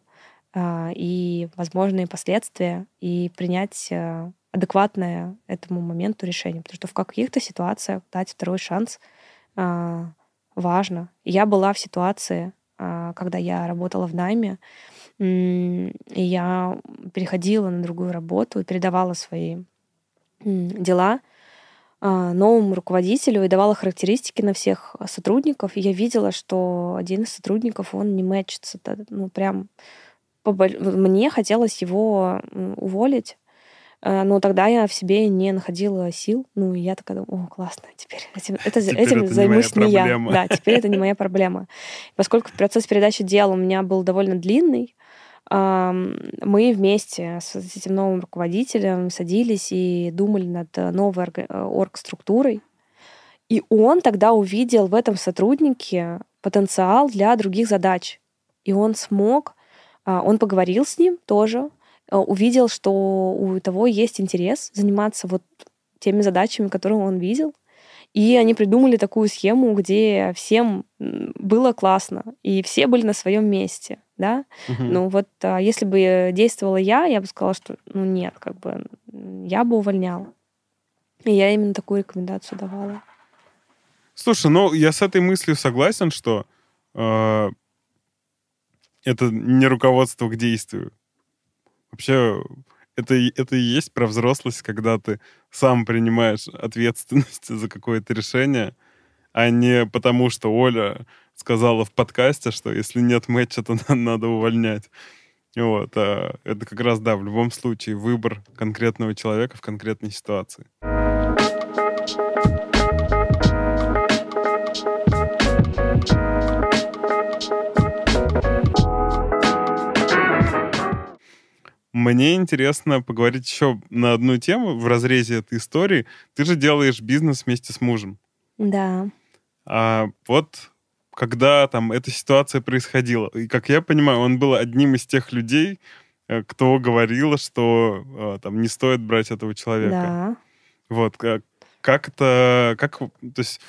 и возможные последствия, и принять э, адекватное этому моменту решение. Потому что в каких-то ситуациях дать второй шанс а, важно. Я была в ситуации, а, когда я работала в найме, и я переходила на другую работу и передавала свои дела новому руководителю и давала характеристики на всех сотрудников. И я видела, что один из сотрудников, он не мэчится. Ну, прям мне хотелось его уволить, э, но тогда я в себе не находила сил. Ну, и я такая думаю, о, классно, теперь этим, это, теперь этим это займусь не, не я. Да, теперь это не моя проблема. Поскольку процесс передачи дел у меня был довольно длинный, мы вместе с этим новым руководителем садились и думали над новой орг-структурой. И он тогда увидел в этом сотруднике потенциал для других задач. И он смог он поговорил с ним тоже, а, увидел, что у того есть интерес заниматься вот теми задачами, которые он видел. И они придумали такую схему, где всем было классно, и все были на своем месте, да. Угу. Ну вот, а если бы действовала я, я бы сказала, что ну нет, как бы я бы увольняла. И я именно такую рекомендацию давала. Слушай, ну я с этой мыслью согласен, что э, это не руководство к действию. Вообще, это, это и есть про взрослость, когда ты сам принимаешь ответственность [LAUGHS] за какое-то решение, а не потому, что Оля сказала в подкасте, что если нет матча, то [LAUGHS] надо увольнять. Вот, а это как раз, да, в любом случае выбор конкретного человека в конкретной ситуации. Мне интересно поговорить еще на одну тему в разрезе этой истории. Ты же делаешь бизнес вместе с мужем. Да. А вот когда там эта ситуация происходила, и как я понимаю, он был одним из тех людей, э, кто говорил, что э, там не стоит брать этого человека. Да. Вот как, как это, как, то есть,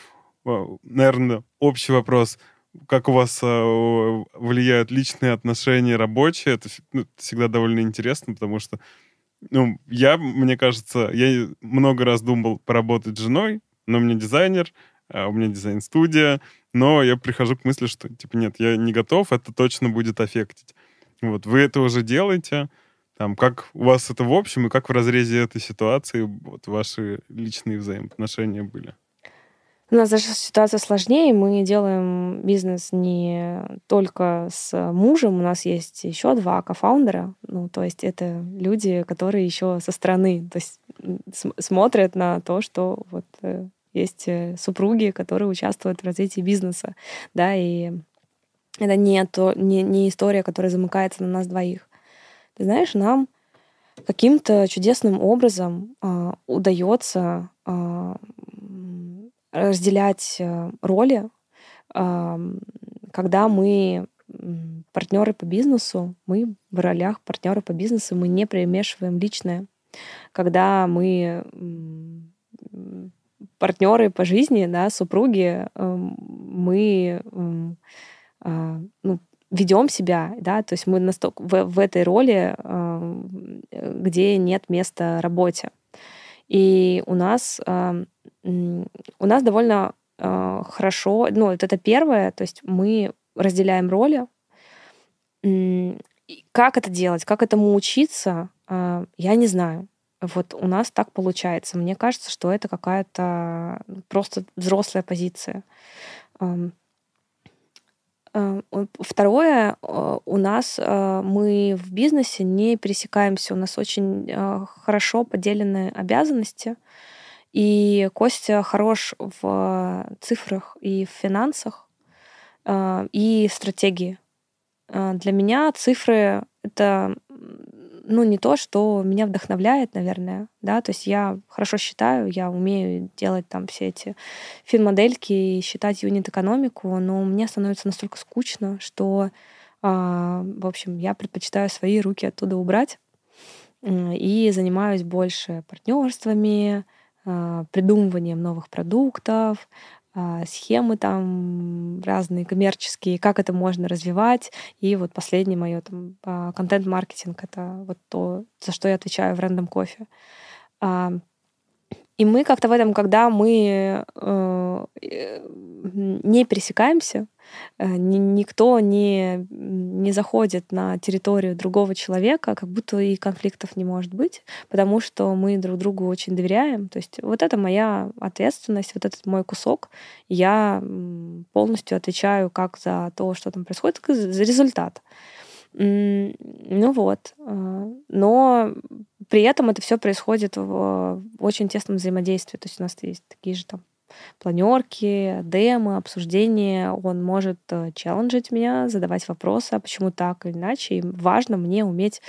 наверное, общий вопрос, как у вас э, влияют личные отношения рабочие, это ну, всегда довольно интересно, потому что, ну, я, мне кажется, я много раз думал поработать с женой, но у меня дизайнер, а у меня дизайн-студия, но я прихожу к мысли, что, типа, нет, я не готов, это точно будет аффектить. Вот, вы это уже делаете, там, как у вас это в общем, и как в разрезе этой ситуации вот ваши личные взаимоотношения были? У нас даже ситуация сложнее. Мы делаем бизнес не только с мужем. У нас есть еще два кофаундера. Ну, то есть это люди, которые еще со стороны то есть смотрят на то, что вот э, есть э, супруги, которые участвуют в развитии бизнеса, да, и это не, то, не, не история, которая замыкается на нас двоих. Ты знаешь, нам каким-то чудесным образом э, удается э, разделять э, роли, когда мы партнеры по бизнесу, мы в ролях партнера по бизнесу, мы не примешиваем личное. Когда мы партнеры по жизни, да, супруги, эм, мы а, ну, ведем себя, да, то есть мы настолько в, в этой роли, где нет места работе. И у нас у нас довольно э, хорошо, ну, вот это первое, то есть мы разделяем роли. Как это делать, как этому учиться, э, я не знаю. Вот у нас так получается. Мне кажется, что это какая-то просто взрослая позиция. Эм, э, второе, э, у нас э, мы в бизнесе не пересекаемся, у нас очень хорошо поделены обязанности, и Костя хорош в цифрах и в финансах, и стратегии. Для меня цифры — это ну, не то, что меня вдохновляет, наверное, да, то есть я хорошо считаю, я умею делать там все эти финмодельки и считать юнит-экономику, но мне становится настолько скучно, что, э, в общем, я предпочитаю свои руки оттуда убрать и занимаюсь больше партнерствами, э, придумыванием новых продуктов, а, схемы там разные коммерческие, как это можно развивать. И вот последнее мое там а, контент-маркетинг — это вот то, за что я отвечаю в Random Coffee. И мы как-то в этом, когда мы э, не пересекаемся, э, никто не, не заходит на территорию другого человека, как будто и конфликтов не может быть, потому что мы друг другу очень доверяем. То есть вот это моя ответственность, вот этот мой кусок. Я полностью отвечаю как за то, что там происходит, так и за результат. Ну вот. А, но при этом это все происходит в очень тесном взаимодействии. То есть у нас есть такие же там планерки, демы, обсуждения. Он может э, челленджить меня, задавать вопросы, а почему так или иначе. И важно мне уметь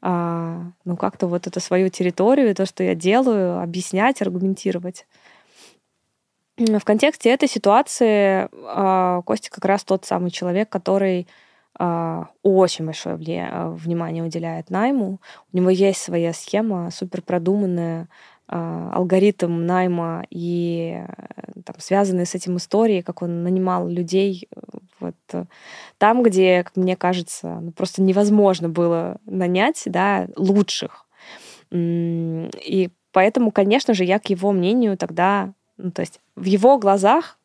а, ну как-то вот эту свою территорию, то, что я делаю, объяснять, аргументировать. В контексте этой ситуации Костя как раз тот самый человек, который очень большое а, внимание уделяет найму. У него есть своя схема, супер продуманная, а, алгоритм найма и там, связанные с этим истории, как он нанимал людей вот там, где, как мне кажется, ну, просто невозможно было нанять да, лучших. И поэтому, конечно же, я к его мнению тогда, ну, то есть в его глазах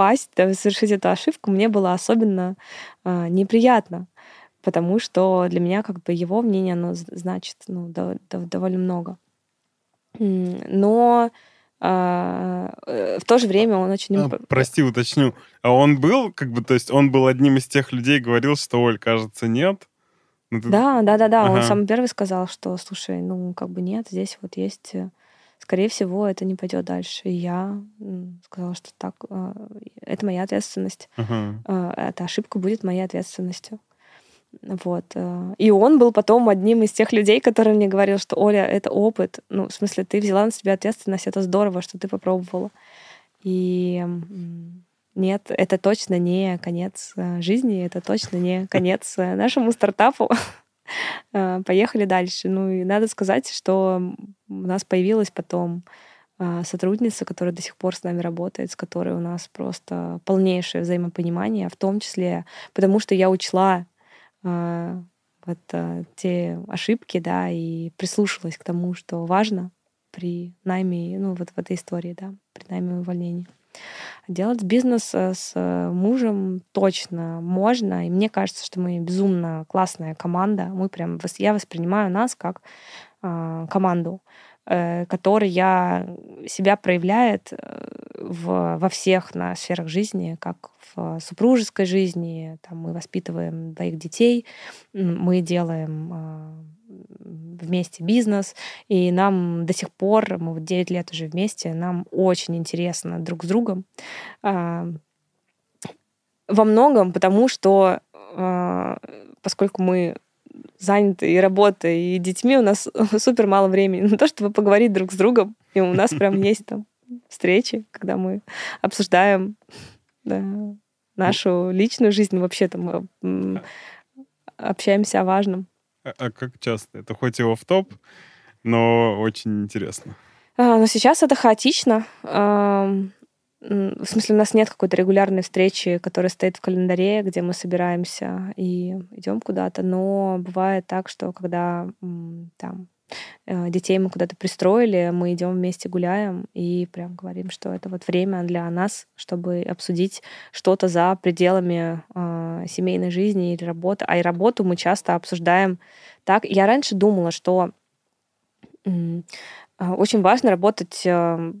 пасть, совершить эту ошибку мне было особенно э, неприятно, потому что для меня как бы его мнение, оно значит ну, до, до, довольно много. Но а, э, в то же время он очень... А, прости, уточню. А он был, как бы, то есть он был одним из тех людей, говорил, что, Оль, кажется, нет? Ну, ты... Да, да, да, да. Ага. Он самый первый сказал, что, слушай, ну, как бы нет, здесь вот есть э, скорее всего, это не пойдет дальше. И я сказала, что так, а, это моя ответственность. Uh-huh. Эта ошибка будет моей ответственностью. Вот. Э, и он был потом одним из тех людей, который мне говорил, что Оля, это опыт. Ну, в смысле, ты взяла на себя ответственность, это здорово, что ты попробовала. И нет, это точно не конец жизни, это точно не конец нашему стартапу. [LAUGHS] Поехали дальше. Ну и надо сказать, что у нас появилась потом сотрудница, которая до сих пор с нами работает, с которой у нас просто полнейшее взаимопонимание, в том числе потому что я учла а, вот а, те ошибки, да, и прислушалась к тому, что важно при найме, ну вот в этой истории, да, при найме и увольнении. Делать бизнес э, с мужем точно можно, и мне кажется, что мы безумно классная команда. Мы прям, я воспринимаю нас как э, команду. Э, которая себя проявляет э, в, во всех на сферах жизни, как в супружеской жизни. Там мы воспитываем двоих детей, мы делаем а, вместе бизнес, и нам до сих пор, мы вот 9 лет уже вместе, нам очень интересно друг с другом. А, во многом потому, что а, поскольку мы заняты и работой, и детьми, у нас [LAUGHS] супер мало времени на то, чтобы поговорить друг с другом. И у нас прям [LAUGHS] есть там встречи, когда мы обсуждаем да, нашу личную жизнь, вообще там общаемся о важном. А, а как часто? Это хоть и в топ но очень интересно. А, но сейчас это хаотично. В смысле, у нас нет какой-то регулярной встречи, которая стоит в календаре, где мы собираемся и идем куда-то. Но бывает так, что когда там детей мы куда-то пристроили, мы идем вместе гуляем и прям говорим, что это вот время для нас, чтобы обсудить что-то за пределами э, семейной жизни или работы. А и работу мы часто обсуждаем так. Я раньше думала, что э, очень важно работать э,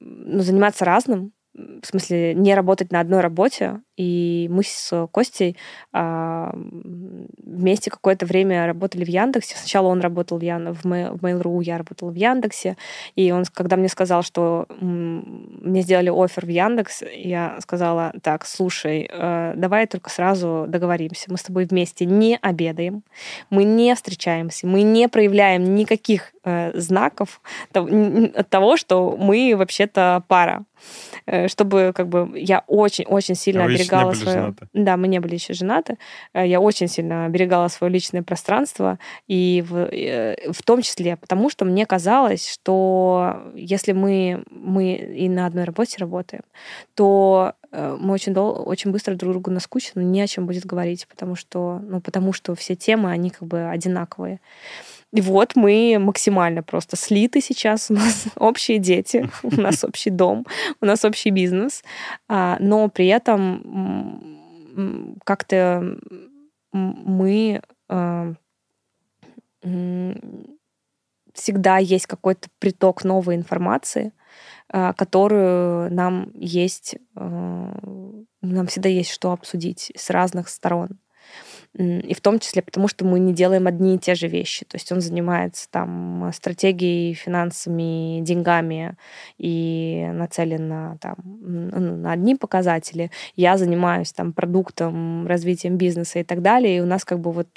ну, заниматься разным, в смысле, не работать на одной работе. И мы с Костей а, вместе какое-то время работали в Яндексе. Сначала он работал в, Ян... в, в Mail.ru, я работала в Яндексе. И он, когда мне сказал, что мне сделали офер в Яндекс, я сказала, так, слушай, э, давай только сразу договоримся. Мы с тобой вместе не обедаем, мы не встречаемся, мы не проявляем никаких э, знаков того, что мы вообще-то пара. Э, чтобы как бы я очень-очень сильно а оберегала свое... Да, мы не были еще женаты. Э, я очень сильно оберегала свое личное пространство, и в, э, в том числе потому, что мне казалось, что если мы, мы и на одной работе работаем, то мы очень, дол- очень быстро друг другу наскучим, не о чем будет говорить, потому что, ну, потому что все темы, они как бы одинаковые. И вот мы максимально просто слиты сейчас. У нас [LAUGHS] общие дети, у нас [LAUGHS] общий дом, у нас общий бизнес. А, но при этом как-то мы а, всегда есть какой-то приток новой информации, а, которую нам есть, нам всегда есть что обсудить с разных сторон. И в том числе потому, что мы не делаем одни и те же вещи. То есть он занимается там стратегией, финансами, деньгами и нацелен на, там, на одни показатели. Я занимаюсь там продуктом, развитием бизнеса и так далее. И у нас как бы вот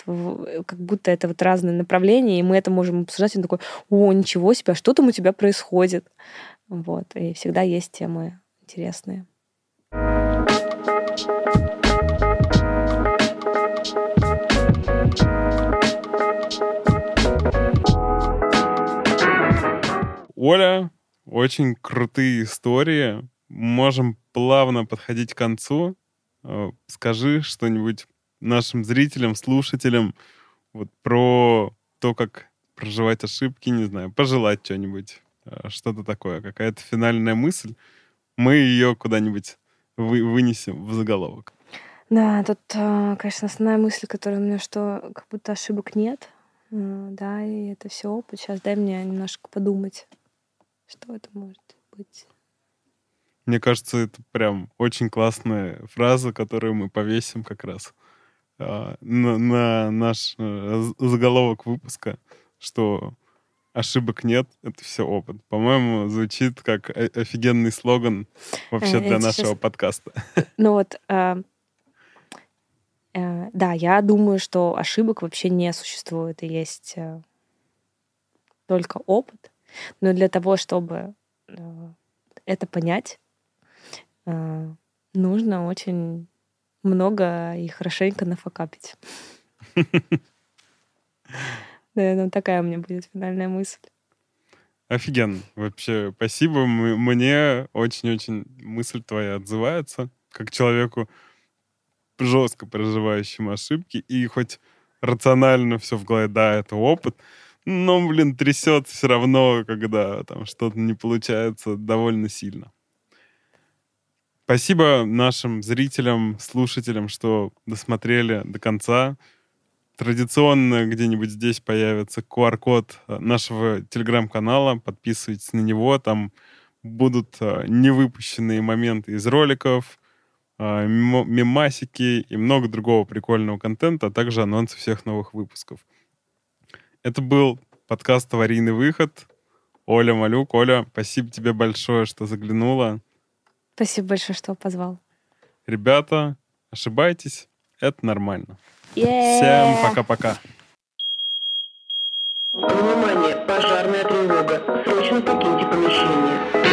как будто это вот разные направления, и мы это можем обсуждать. Он такой, о, ничего себе, а что там у тебя происходит? Вот. И всегда есть темы интересные. Оля, очень крутые истории. Можем плавно подходить к концу. Э, скажи что-нибудь нашим зрителям, слушателям вот про то, как проживать ошибки, не знаю, пожелать что-нибудь, э, что-то такое, какая-то финальная мысль. Мы ее куда-нибудь вы, вынесем в заголовок. Да, тут, э, конечно, основная мысль, которая у меня, что как будто ошибок нет, да, и это все опыт. Сейчас дай мне немножко подумать. Что это может быть? Мне кажется, это прям очень классная фраза, которую мы повесим как раз а, на, на наш э, заголовок выпуска, что ошибок нет, это все опыт. По-моему, звучит как офигенный слоган вообще э, для нашего сейчас... подкаста. [LAUGHS] Ну вот, а, Э, да, я думаю, что ошибок вообще не существует, и есть э, только опыт. Но для того, чтобы э, это понять, нужно очень много и хорошенько нафакапить. [LAUGHS] Наверное, такая у меня будет финальная мысль. Офигенно. Вообще, спасибо. Мне очень-очень мысль твоя отзывается, как человеку, жестко проживающему ошибки, и хоть рационально все в голове, да, это опыт, но, блин, трясет все равно, когда там что-то не получается довольно сильно. Спасибо нашим зрителям, слушателям, что досмотрели до конца. Традиционно где-нибудь здесь появится QR-код э, нашего телеграм-канала. Подписывайтесь на него. Там будут э, невыпущенные моменты из роликов, э, мемасики и много другого прикольного контента, а также анонсы всех новых выпусков. Это был подкаст «Аварийный выход». Оля Малюк. Оля, спасибо тебе большое, что заглянула. Спасибо большое, что позвал. Ребята, ошибайтесь, это нормально. Yeah. Всем пока-пока. Внимание, пожарная тревога. Срочно покиньте помещение.